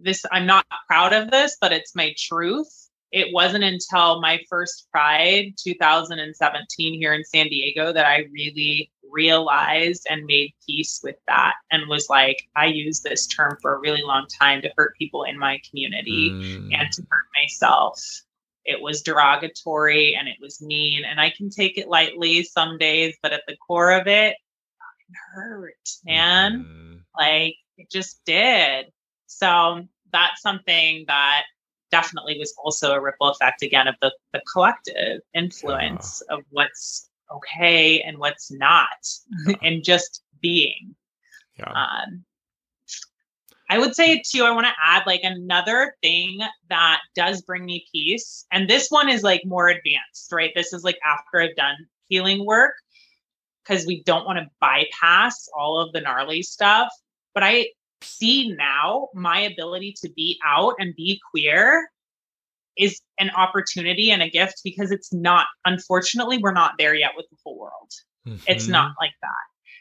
Speaker 2: this, I'm not proud of this, but it's my truth. It wasn't until my first Pride 2017 here in San Diego that I really realized and made peace with that and was like, I used this term for a really long time to hurt people in my community mm. and to hurt myself. It was derogatory and it was mean, and I can take it lightly some days, but at the core of it, it hurt, man. Mm. Like it just did. So that's something that definitely was also a ripple effect again of the, the collective influence yeah. of what's okay and what's not yeah. and just being yeah. Um, I would say too, I want to add like another thing that does bring me peace. And this one is like more advanced, right? This is like after I've done healing work because we don't want to bypass all of the gnarly stuff. But I see now my ability to be out and be queer is an opportunity and a gift because it's not, unfortunately, we're not there yet with the whole world. Mm-hmm. It's not like that.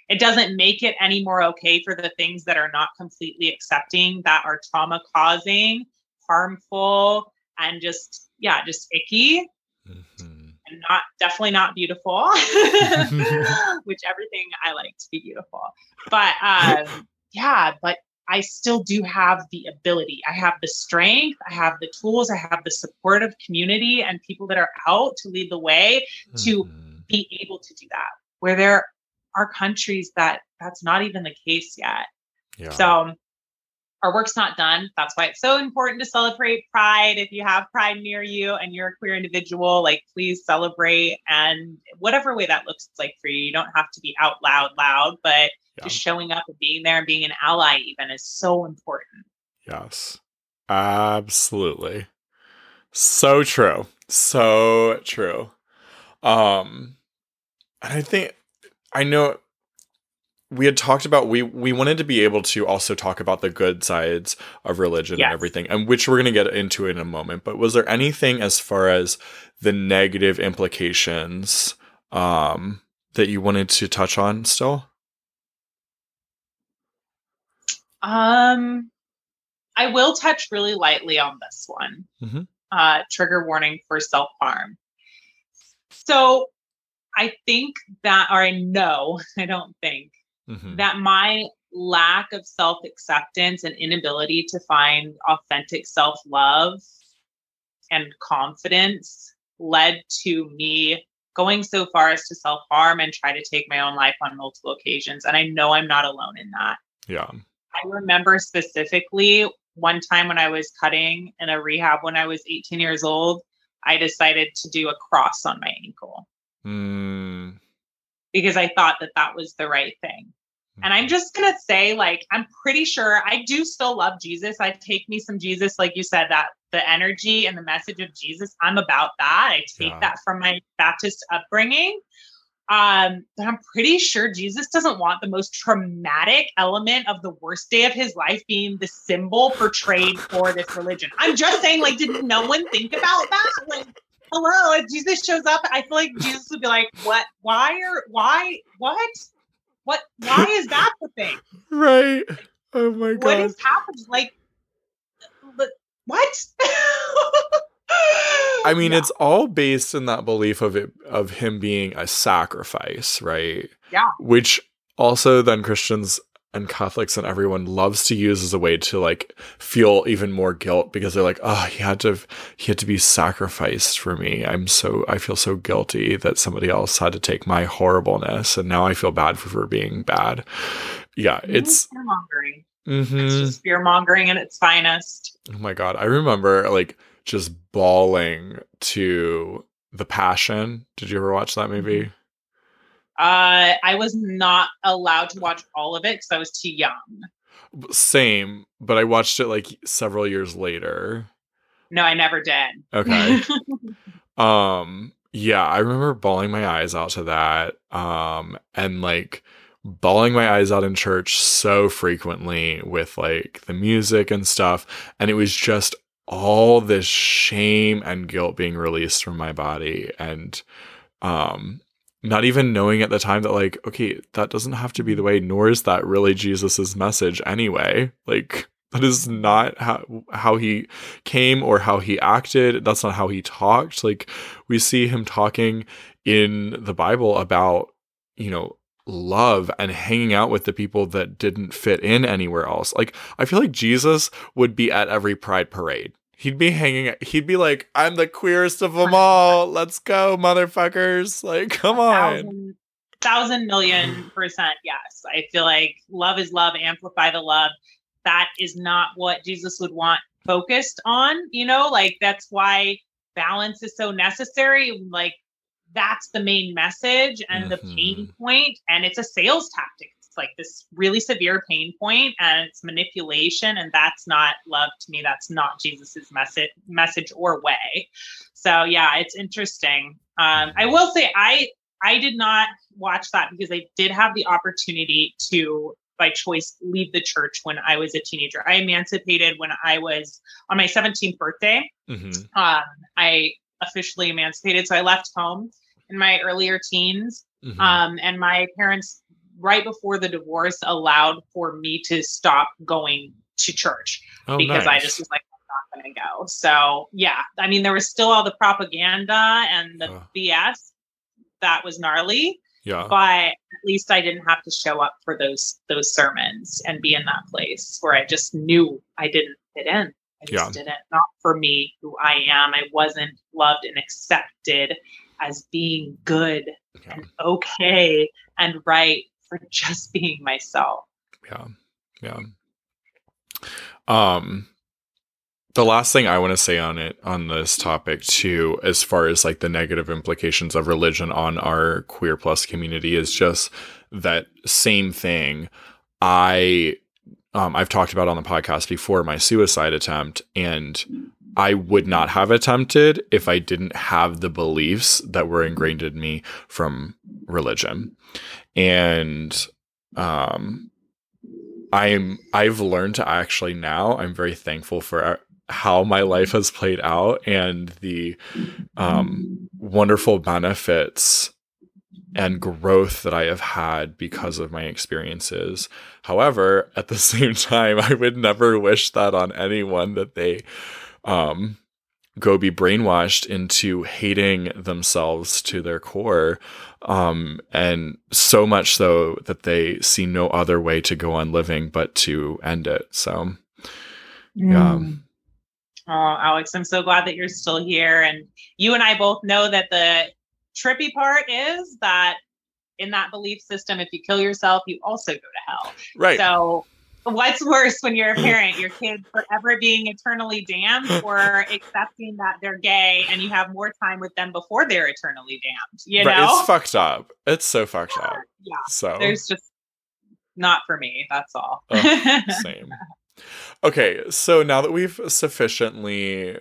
Speaker 2: It doesn't make it any more okay for the things that are not completely accepting, that are trauma causing, harmful, and just, yeah, just icky. Mm-hmm. And not definitely not beautiful, which everything I like to be beautiful. But um, yeah, but I still do have the ability. I have the strength, I have the tools, I have the supportive community and people that are out to lead the way to mm-hmm. be able to do that. Where there are countries that that's not even the case yet. Yeah. So our work's not done. That's why it's so important to celebrate Pride. If you have Pride near you and you're a queer individual, like please celebrate and whatever way that looks like for you. You don't have to be out loud, loud, but yeah. just showing up and being there and being an ally even is so important.
Speaker 1: Yes. Absolutely. So true. So true. Um and I think I know we had talked about we we wanted to be able to also talk about the good sides of religion yes. and everything and which we're going to get into in a moment but was there anything as far as the negative implications um that you wanted to touch on still
Speaker 2: um i will touch really lightly on this one mm-hmm. uh trigger warning for self-harm so i think that or i know i don't think mm-hmm. that my lack of self acceptance and inability to find authentic self love and confidence led to me going so far as to self harm and try to take my own life on multiple occasions. And I know I'm not alone in that.
Speaker 1: Yeah.
Speaker 2: I remember specifically one time when I was cutting in a rehab when I was 18 years old, I decided to do a cross on my ankle. Mm. Because I thought that that was the right thing. And I'm just going to say, like, I'm pretty sure I do still love Jesus. I take me some Jesus, like you said, that the energy and the message of Jesus, I'm about that. I take yeah. that from my Baptist upbringing. Um, but I'm pretty sure Jesus doesn't want the most traumatic element of the worst day of his life being the symbol portrayed for this religion. I'm just saying, like, did no one think about that? Like, hello, if Jesus shows up, I feel like Jesus would be like, what, why are, why, what? What? Why is that the thing?
Speaker 1: right. Oh my god.
Speaker 2: What is happening? Like, what?
Speaker 1: I mean, yeah. it's all based in that belief of it of him being a sacrifice, right?
Speaker 2: Yeah.
Speaker 1: Which also then Christians and Catholics and everyone loves to use as a way to like feel even more guilt because they're like, oh, he had to he had to be sacrificed for me. I'm so I feel so guilty that somebody else had to take my horribleness, and now I feel bad for, for being bad. Yeah, it's
Speaker 2: fear mongering. Mm-hmm. It's just fear mongering at its finest.
Speaker 1: Oh my god, I remember like just bawling to the Passion. Did you ever watch that movie?
Speaker 2: Uh, I was not allowed to watch all of it because I was too young.
Speaker 1: Same, but I watched it like several years later.
Speaker 2: No, I never did.
Speaker 1: Okay. um, yeah, I remember bawling my eyes out to that. Um, and like bawling my eyes out in church so frequently with like the music and stuff. And it was just all this shame and guilt being released from my body. And um not even knowing at the time that like okay that doesn't have to be the way nor is that really jesus's message anyway. Like that is not how how he came or how he acted. That's not how he talked. Like we see him talking in the bible about you know love and hanging out with the people that didn't fit in anywhere else. Like i feel like jesus would be at every pride parade He'd be hanging. He'd be like, "I'm the queerest of them all. Let's go, motherfuckers! Like, come on."
Speaker 2: Thousand, thousand million percent, yes. I feel like love is love. Amplify the love. That is not what Jesus would want focused on. You know, like that's why balance is so necessary. Like that's the main message and mm-hmm. the pain point, and it's a sales tactic like this really severe pain point and it's manipulation and that's not love to me. That's not jesus's message message or way. So yeah it's interesting. Um, i will say i i did not watch that because i did have the opportunity to by choice leave the church when i was a teenager. I emancipated when i was on my 17th birthday. Mm-hmm. um, i officially emancipated so i left home in my earlier teens. Mm-hmm. um, and my parents right before the divorce allowed for me to stop going to church oh, because nice. I just was like, I'm not going to go. So, yeah, I mean, there was still all the propaganda and the uh. BS that was gnarly.
Speaker 1: Yeah.
Speaker 2: But at least I didn't have to show up for those those sermons and be in that place where I just knew I didn't fit in. I just yeah. didn't. Not for me, who I am. I wasn't loved and accepted as being good yeah. and okay and right for just being myself.
Speaker 1: Yeah. Yeah. Um the last thing I want to say on it on this topic too, as far as like the negative implications of religion on our queer plus community is just that same thing. I um, I've talked about on the podcast before my suicide attempt, and I would not have attempted if I didn't have the beliefs that were ingrained in me from religion and um i'm i've learned to actually now i'm very thankful for how my life has played out and the um wonderful benefits and growth that I have had because of my experiences. However, at the same time, I would never wish that on anyone that they um, go be brainwashed into hating themselves to their core. Um, and so much so that they see no other way to go on living but to end it. So yeah. Mm.
Speaker 2: oh alex i'm so glad that you're still here. And you and i both know that the trippy part is that in that belief system if you kill yourself you also go to hell.
Speaker 1: Right.
Speaker 2: So what's worse when you're a parent your kid forever being eternally damned or accepting that they're gay and you have more time with them before they're eternally damned you right,
Speaker 1: know? it's fucked up. It's so fucked up.
Speaker 2: Yeah. So there's just not for me that's all.
Speaker 1: Oh, same. Okay so now that we've sufficiently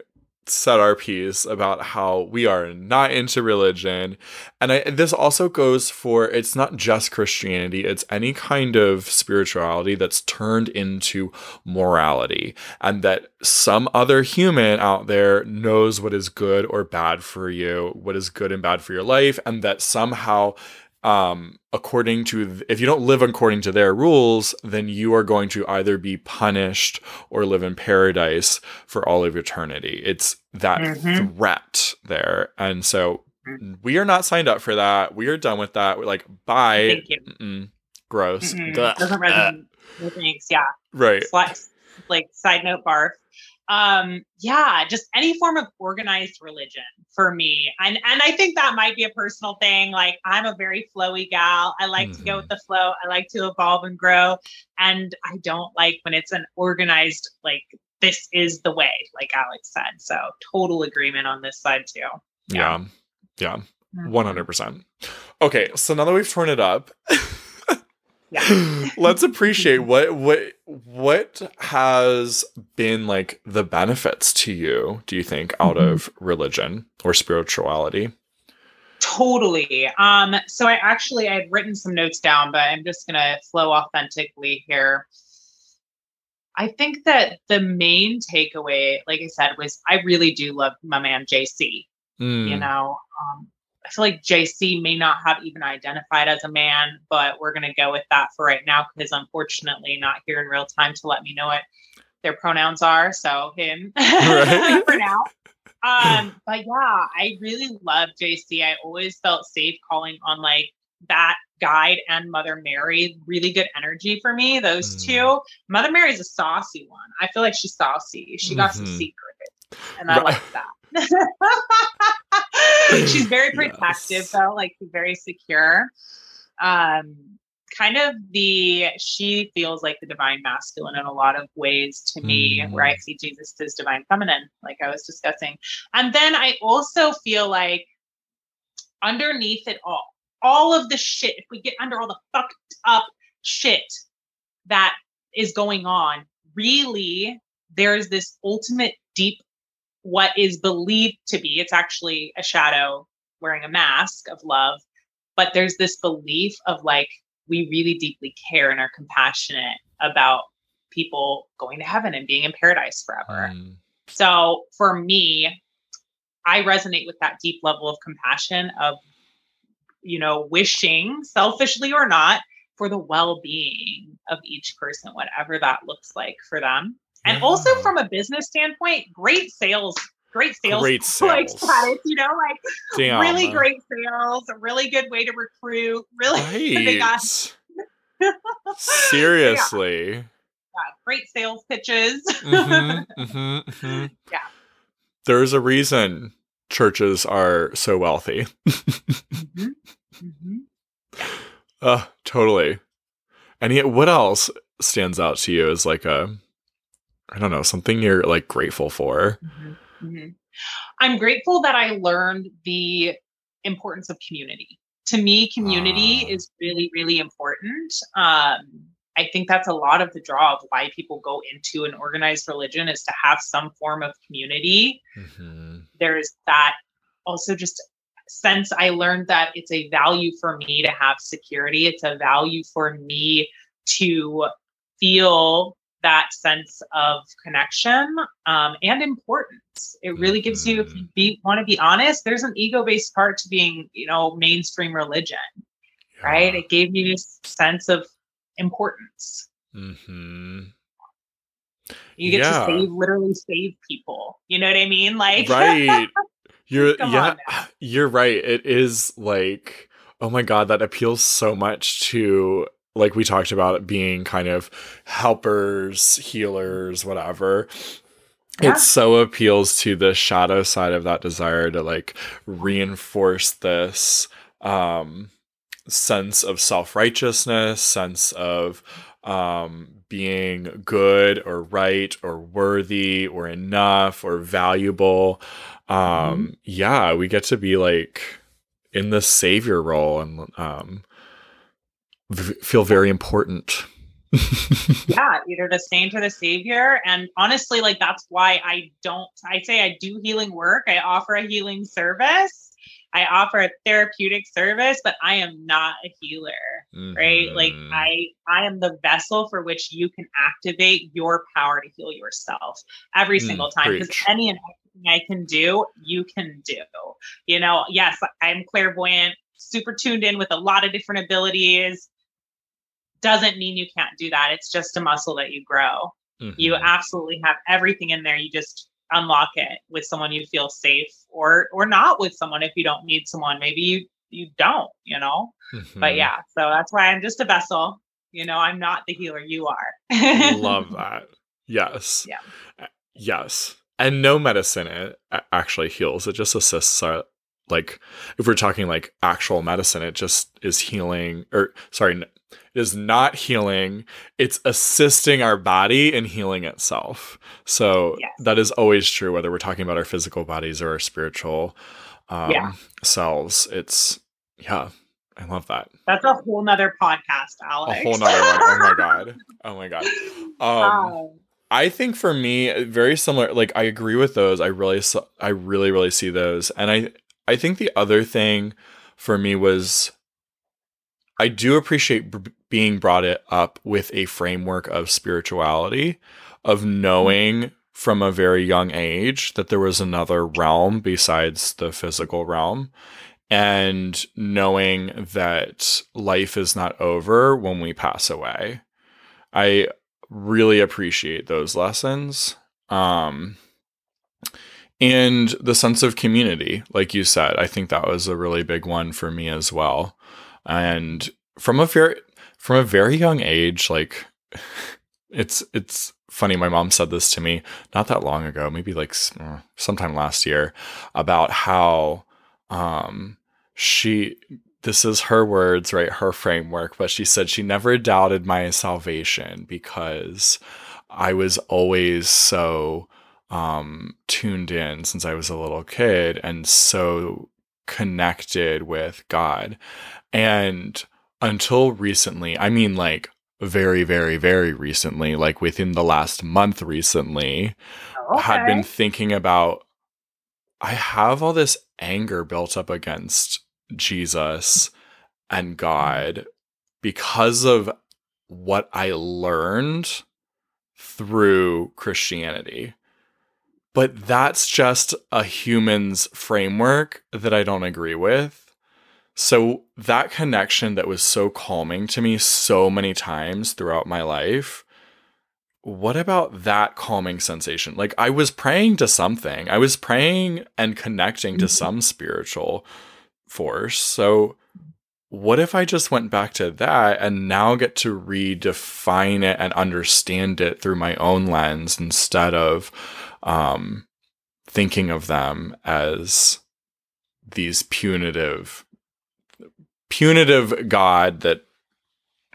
Speaker 1: set our piece about how we are not into religion. And I, this also goes for it's not just Christianity, it's any kind of spirituality that's turned into morality, and that some other human out there knows what is good or bad for you, what is good and bad for your life, and that somehow um, according to if you don't live according to their rules, then you are going to either be punished or live in paradise for all of eternity. It's that mm-hmm. threat there, and so mm-hmm. we are not signed up for that. We are done with that. We're like, bye.
Speaker 2: Thank you.
Speaker 1: Gross.
Speaker 2: Mm-hmm. Doesn't resonate. Thanks. Yeah.
Speaker 1: Right.
Speaker 2: like side note barf um yeah just any form of organized religion for me and and i think that might be a personal thing like i'm a very flowy gal i like mm-hmm. to go with mm-hmm. the flow i like to evolve and grow and i don't like when it's an organized like this is the way like alex said so total agreement on this side too
Speaker 1: yeah yeah, yeah. 100% mm-hmm. okay so now that we've torn it up
Speaker 2: yeah.
Speaker 1: let's appreciate what what what has been like the benefits to you do you think out mm-hmm. of religion or spirituality
Speaker 2: totally um so i actually i had written some notes down but i'm just gonna flow authentically here i think that the main takeaway like i said was i really do love my man jc mm. you know um I feel like JC may not have even identified as a man, but we're going to go with that for right now because unfortunately not here in real time to let me know what their pronouns are. So him right. for now. Um, but yeah, I really love JC. I always felt safe calling on like that guide and Mother Mary. Really good energy for me. Those mm. two. Mother Mary's a saucy one. I feel like she's saucy. She got mm-hmm. some secrets, and I right. like that. she's very protective yes. though, like very secure. Um, kind of the she feels like the divine masculine in a lot of ways to me, mm. where I see Jesus as divine feminine, like I was discussing. And then I also feel like underneath it all, all of the shit, if we get under all the fucked up shit that is going on, really there's this ultimate deep what is believed to be it's actually a shadow wearing a mask of love but there's this belief of like we really deeply care and are compassionate about people going to heaven and being in paradise forever mm. so for me i resonate with that deep level of compassion of you know wishing selfishly or not for the well-being of each person whatever that looks like for them and also from a business standpoint, great sales, great sales,
Speaker 1: great sales. like
Speaker 2: status, you know, like Damn. really great sales, a really good way to recruit. Really,
Speaker 1: right. seriously.
Speaker 2: Yeah. yeah. great sales pitches. mm-hmm, mm-hmm,
Speaker 1: mm-hmm. Yeah, there's a reason churches are so wealthy. Uh, totally. And yet, what else stands out to you as like a I don't know, something you're like grateful for. Mm-hmm.
Speaker 2: Mm-hmm. I'm grateful that I learned the importance of community. To me, community uh. is really, really important. Um, I think that's a lot of the draw of why people go into an organized religion is to have some form of community. Mm-hmm. There's that also just sense I learned that it's a value for me to have security. It's a value for me to feel that sense of connection um, and importance. It really gives you, if you mm-hmm. be, want to be honest, there's an ego-based part to being, you know, mainstream religion, yeah. right? It gave me this sense of importance. Mm-hmm. You get yeah. to save, literally save people. You know what I mean? Like,
Speaker 1: right? You're yeah, you're right. It is like, oh my god, that appeals so much to like we talked about it being kind of helpers, healers, whatever. Yeah. It so appeals to the shadow side of that desire to like reinforce this um sense of self-righteousness, sense of um being good or right or worthy or enough or valuable. Um mm-hmm. yeah, we get to be like in the savior role and um v- feel very important.
Speaker 2: yeah, either to saint or the savior. And honestly, like that's why I don't, I say I do healing work. I offer a healing service. I offer a therapeutic service, but I am not a healer, mm-hmm. right? Like mm-hmm. I I am the vessel for which you can activate your power to heal yourself every mm, single time. Because any and everything I can do, you can do. You know, yes, I'm clairvoyant, super tuned in with a lot of different abilities doesn't mean you can't do that. It's just a muscle that you grow. Mm-hmm. You absolutely have everything in there. You just unlock it with someone you feel safe or or not with someone if you don't need someone. Maybe you you don't, you know? Mm-hmm. But yeah, so that's why I'm just a vessel. You know, I'm not the healer you are.
Speaker 1: Love that. Yes. Yeah. Yes. And no medicine actually heals. It just assists our, like if we're talking like actual medicine, it just is healing or sorry, is not healing it's assisting our body in healing itself so yes. that is always true whether we're talking about our physical bodies or our spiritual um, yeah. selves it's yeah i love that
Speaker 2: that's a whole nother podcast alex
Speaker 1: a whole nother one oh my god oh my god um, wow. I think for me, very similar. Like I agree with those. I really, I really, really see those. And I, I think the other thing for me was I do appreciate b- being brought it up with a framework of spirituality, of knowing from a very young age that there was another realm besides the physical realm. and knowing that life is not over when we pass away. I really appreciate those lessons. Um, and the sense of community, like you said, I think that was a really big one for me as well. And from a very from a very young age, like it's it's funny. My mom said this to me not that long ago, maybe like uh, sometime last year, about how um, she this is her words, right? Her framework, but she said she never doubted my salvation because I was always so um, tuned in since I was a little kid and so connected with God. And until recently, I mean, like very, very, very recently, like within the last month recently, okay. had been thinking about I have all this anger built up against Jesus and mm-hmm. God because of what I learned through Christianity. But that's just a human's framework that I don't agree with. So, that connection that was so calming to me so many times throughout my life what about that calming sensation? Like I was praying to something. I was praying and connecting to mm-hmm. some spiritual force. So what if I just went back to that and now get to redefine it and understand it through my own lens instead of um, thinking of them as these punitive punitive god that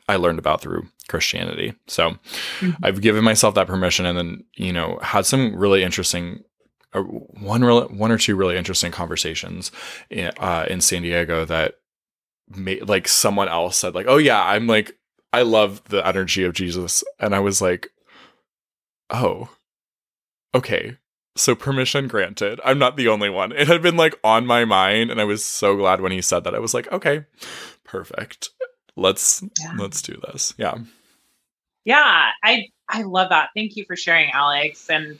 Speaker 1: I learned about through Christianity. So mm-hmm. I've given myself that permission and then, you know, had some really interesting uh, one real, one or two really interesting conversations in, uh, in San Diego that made like someone else said like, "Oh yeah, I'm like I love the energy of Jesus." And I was like, "Oh. Okay. So permission granted. I'm not the only one." It had been like on my mind and I was so glad when he said that. I was like, "Okay. Perfect. Let's yeah. let's do this." Yeah.
Speaker 2: Yeah, I I love that. Thank you for sharing, Alex. And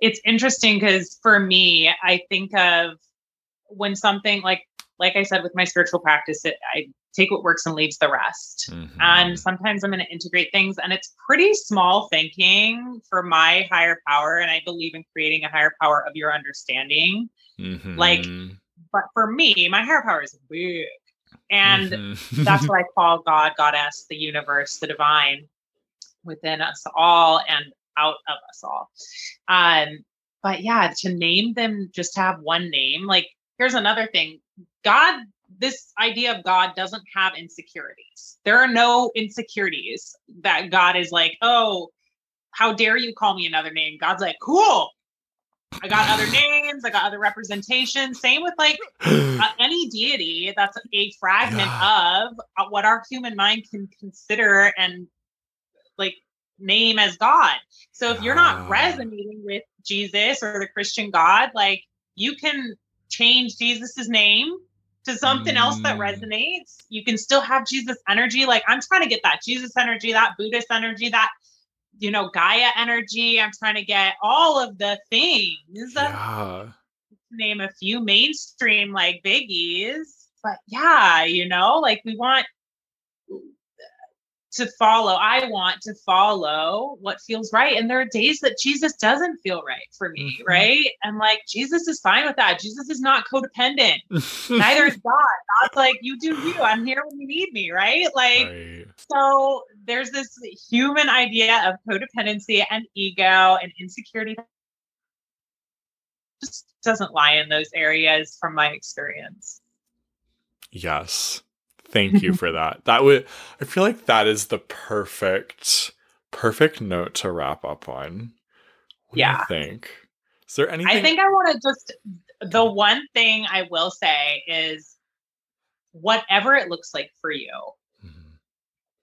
Speaker 2: it's interesting because for me, I think of when something like like I said with my spiritual practice, it, I take what works and leaves the rest. Mm-hmm. And sometimes I'm going to integrate things, and it's pretty small thinking for my higher power. And I believe in creating a higher power of your understanding. Mm-hmm. Like, but for me, my higher power is big. And mm-hmm. that's what I call God, Goddess, the universe, the divine within us all and out of us all. Um, but yeah, to name them, just to have one name. Like, here's another thing God, this idea of God doesn't have insecurities. There are no insecurities that God is like, oh, how dare you call me another name? God's like, cool. I got other names. I got other representations. Same with like uh, any deity that's a fragment of uh, what our human mind can consider and like name as God. So if you're not resonating with Jesus or the Christian God, like you can change Jesus's name to something mm. else that mm. resonates. You can still have Jesus energy. Like I'm trying to get that Jesus energy, that Buddhist energy, that you know, Gaia energy. I'm trying to get all of the things. Yeah. Name a few mainstream like biggies. But yeah, you know, like we want to follow. I want to follow what feels right. And there are days that Jesus doesn't feel right for me, mm-hmm. right? And like Jesus is fine with that. Jesus is not codependent. Neither is God. God's like, you do you. I'm here when you need me, right? Like, right. so there's this human idea of codependency and ego and insecurity just doesn't lie in those areas from my experience.
Speaker 1: Yes. Thank you for that. That would I feel like that is the perfect perfect note to wrap up on. What yeah. think? Is there anything
Speaker 2: I think I want to just the one thing I will say is whatever it looks like for you. Mm-hmm.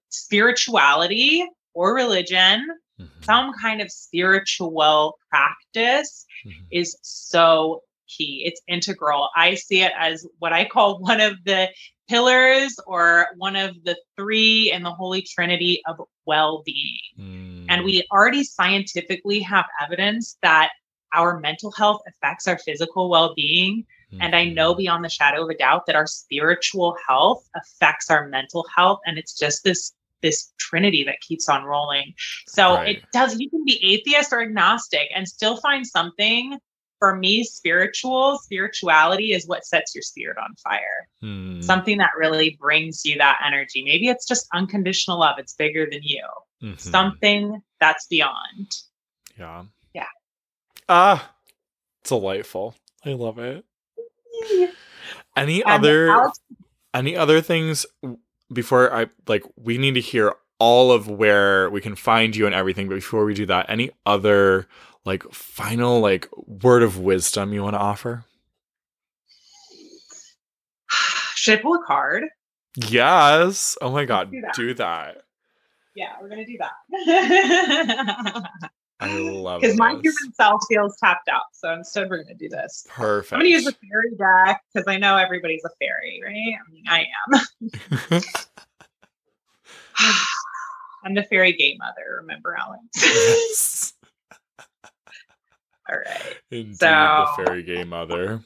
Speaker 2: Spirituality or religion, mm-hmm. some kind of spiritual practice mm-hmm. is so key. It's integral. I see it as what I call one of the pillars or one of the three in the Holy Trinity of well being. Mm. And we already scientifically have evidence that our mental health affects our physical well being And I know
Speaker 1: Mhm.
Speaker 2: beyond the shadow of a doubt that our spiritual health affects our mental health. And it's just this this trinity that keeps on rolling. So
Speaker 1: Right.
Speaker 2: it does you can be atheist or agnostic and still find something. For me, spiritual spirituality is what sets your spirit on fire.
Speaker 1: Hmm.
Speaker 2: Something that really brings you that energy. Maybe it's just unconditional love. It's bigger than you.
Speaker 1: Mhm.
Speaker 2: Something that's beyond.
Speaker 1: Yeah.
Speaker 2: Yeah.
Speaker 1: Ah, delightful. I love it. Any
Speaker 2: And
Speaker 1: other
Speaker 2: Alex-
Speaker 1: any other things before I like we need to hear all of where we can find you and everything, but before we do that, any other like final like word of wisdom you want to offer?
Speaker 2: Should I pull a card?
Speaker 1: Yes. Oh my god,
Speaker 2: do that.
Speaker 1: do that.
Speaker 2: Yeah, we're gonna do that.
Speaker 1: I love
Speaker 2: Because my human self feels tapped out. So instead, we're gonna do this.
Speaker 1: Perfect.
Speaker 2: I'm gonna use a fairy deck because I know everybody's a fairy, right? I mean, I am. I'm the fairy game mother. Remember, Alex?
Speaker 1: yes.
Speaker 2: All right.
Speaker 1: Indeed,
Speaker 2: So-
Speaker 1: the fairy gay mother.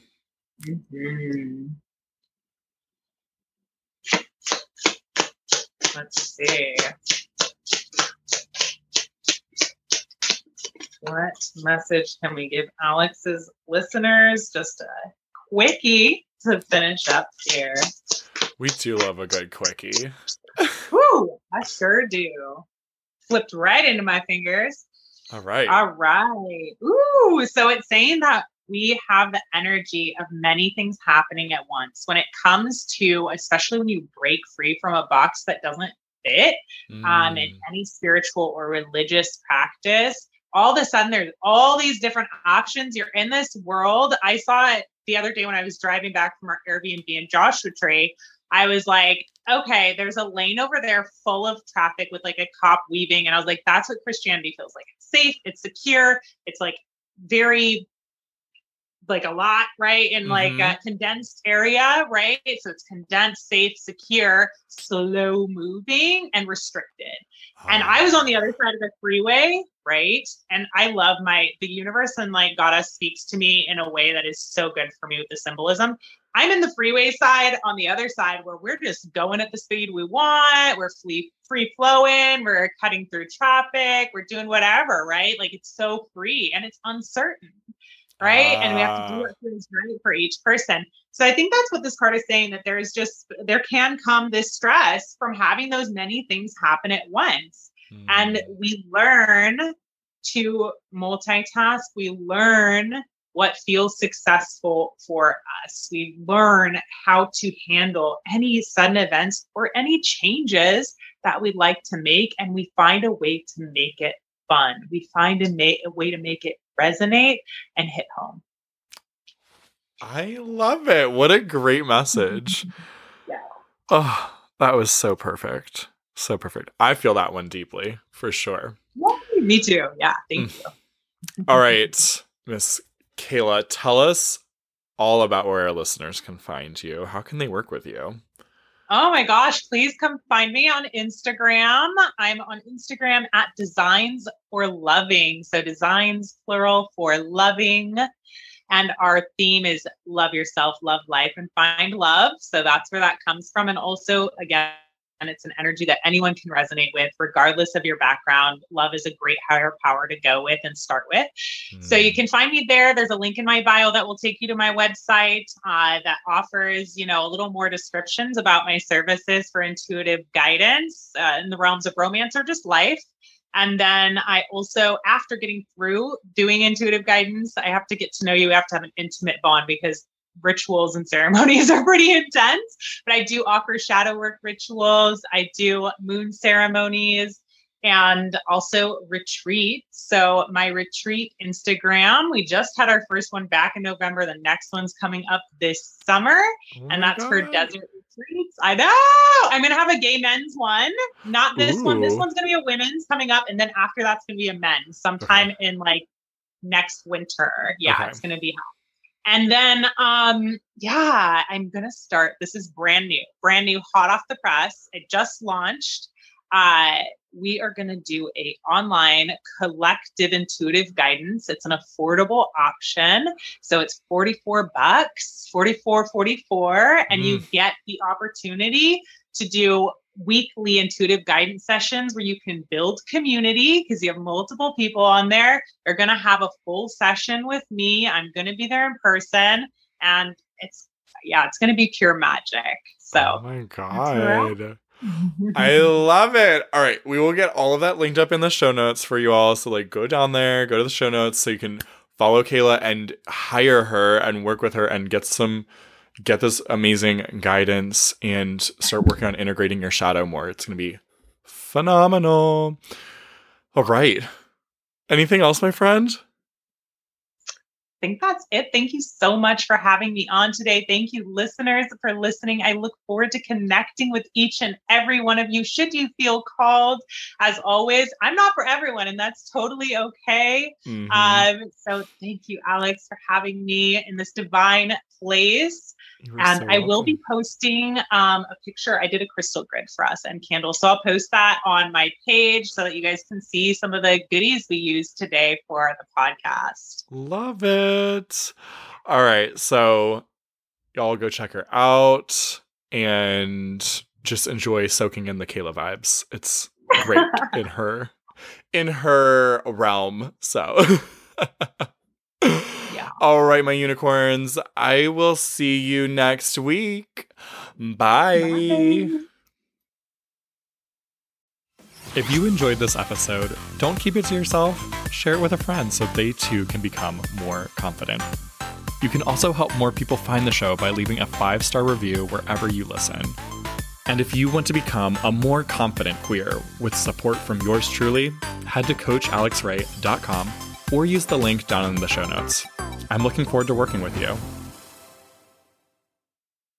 Speaker 2: Mhm. Let's see. What message can we give Alex's listeners? Just a quickie to finish up here.
Speaker 1: We do love a good quickie.
Speaker 2: Woo! I sure do. Flipped right into my fingers.
Speaker 1: All right.
Speaker 2: All right. Ooh, so it's saying that we have the energy of many things happening at once. When it comes to, especially when you break free from a box that doesn't fit, um, in
Speaker 1: Mm.
Speaker 2: any spiritual or religious practice, all of a sudden there's all these different options. You're in this world. I saw it the other day when I was driving back from our Airbnb in Joshua Tree. I was like, okay, there's a lane over there full of traffic with like a cop weaving. And I was like, that's what Christianity feels like. It's safe, it's secure, it's like very like a lot, right? In like
Speaker 1: Mhm.
Speaker 2: a condensed area, right? So it's condensed, safe, secure, slow moving, and restricted. And
Speaker 1: Ah.
Speaker 2: I was on the other side of the freeway, right? And I love my the universe and like Goddess speaks to me in a way that is so good for me with the symbolism. I'm in the freeway side on the other side where we're just going at the speed we want. We're free free flowing. We're cutting through traffic. We're doing whatever, right? Like it's so free and it's uncertain, right? and we have to do
Speaker 1: Ah.
Speaker 2: what feels right for each person. So I think that's what this card is saying that there is just there can come this stress from having those many things happen at once and
Speaker 1: Mm.
Speaker 2: we learn to multitask we learn what feels successful for us we learn how to handle any sudden events or any changes that we'd like to make and we find a way to make it fun we find a, ma- a way to make it resonate and hit home
Speaker 1: I love it. What a great message.
Speaker 2: Yeah.
Speaker 1: Oh, that was so perfect. So perfect. I feel that one deeply, for sure.
Speaker 2: Yay, me too yeah thank mm. you
Speaker 1: All right, Miss Kayla, tell us all about where our listeners can find you. How can they work with you?
Speaker 2: Oh my gosh, please come find me on Instagram. I'm on Instagram at Designs for Loving. So designs plural for loving. And our theme is love yourself, love life, and find love. So that's where that comes from. And also, again, and it's an energy that anyone can resonate with, regardless of your background. Love is a great higher power to go with and start with. So you
Speaker 1: Mm.
Speaker 2: can find me there. There's a link in my bio that will take you to my website uh, that offers, you know, a little more descriptions about my services for intuitive guidance uh, in the realms of romance or just life. And then I also, after getting through doing intuitive guidance, I have to get to know you. I have to have an intimate bond because rituals and ceremonies are pretty intense. But I do offer shadow work rituals. I do moon ceremonies and also retreat. So my retreat Instagram, we just had our first one back in November. The next one's coming up this summer,
Speaker 1: Oh
Speaker 2: and that's for desert retreats. I know. I'm gonna have a gay men's one. Not this one. This one's gonna be a women's coming up, and then after that's gonna be a men's sometime in like next winter. Yeah,
Speaker 1: Okay.
Speaker 2: it's gonna be hot. And then um yeah, I'm gonna start. This is brand new, brand new, hot off the press. It just launched. Uh we are going to do a online collective intuitive guidance. It's an affordable option. So it's 44 bucks, 44 44 and mm. you get the opportunity to do weekly intuitive guidance sessions where you can build community because you have multiple people on there. They're going to have a full session with me. I'm going to be there in person and it's yeah, it's going to be pure magic. So
Speaker 1: Oh my god. I love it. All right, we will get all of that linked up in the show notes for you all. So like go down there, go to the show notes so you can follow Kayla and hire her and work with her and get some get this amazing guidance and start working on integrating your shadow more. It's going to be phenomenal. All right. Anything else, my friend?
Speaker 2: Think that's it. Thank you so much for having me on today. Thank you, listeners, for listening. I look forward to connecting with each and every one of you. Should you feel called, as always, I'm not for everyone, and that's totally okay. Mm-hmm. Um, so thank you, Alex, for having me in this divine place. And so I will be posting um, a picture. I did a crystal grid for us and candles. So I'll post that on my page so that you guys can see some of the goodies we used today for the podcast.
Speaker 1: Love it. All right. So y'all go check her out and just enjoy soaking in the Kayla vibes. It's great in her in her realm. So yeah. all right, my unicorns. I will see you next week. Bye. Bye. If you enjoyed this episode, don't keep it to yourself. Share it with a friend so they too can become more confident. You can also help more people find the show by leaving a five star review wherever you listen. And if you want to become a more confident queer with support from yours truly, head to CoachAlexRay.com or use the link down in the show notes. I'm looking forward to working with you.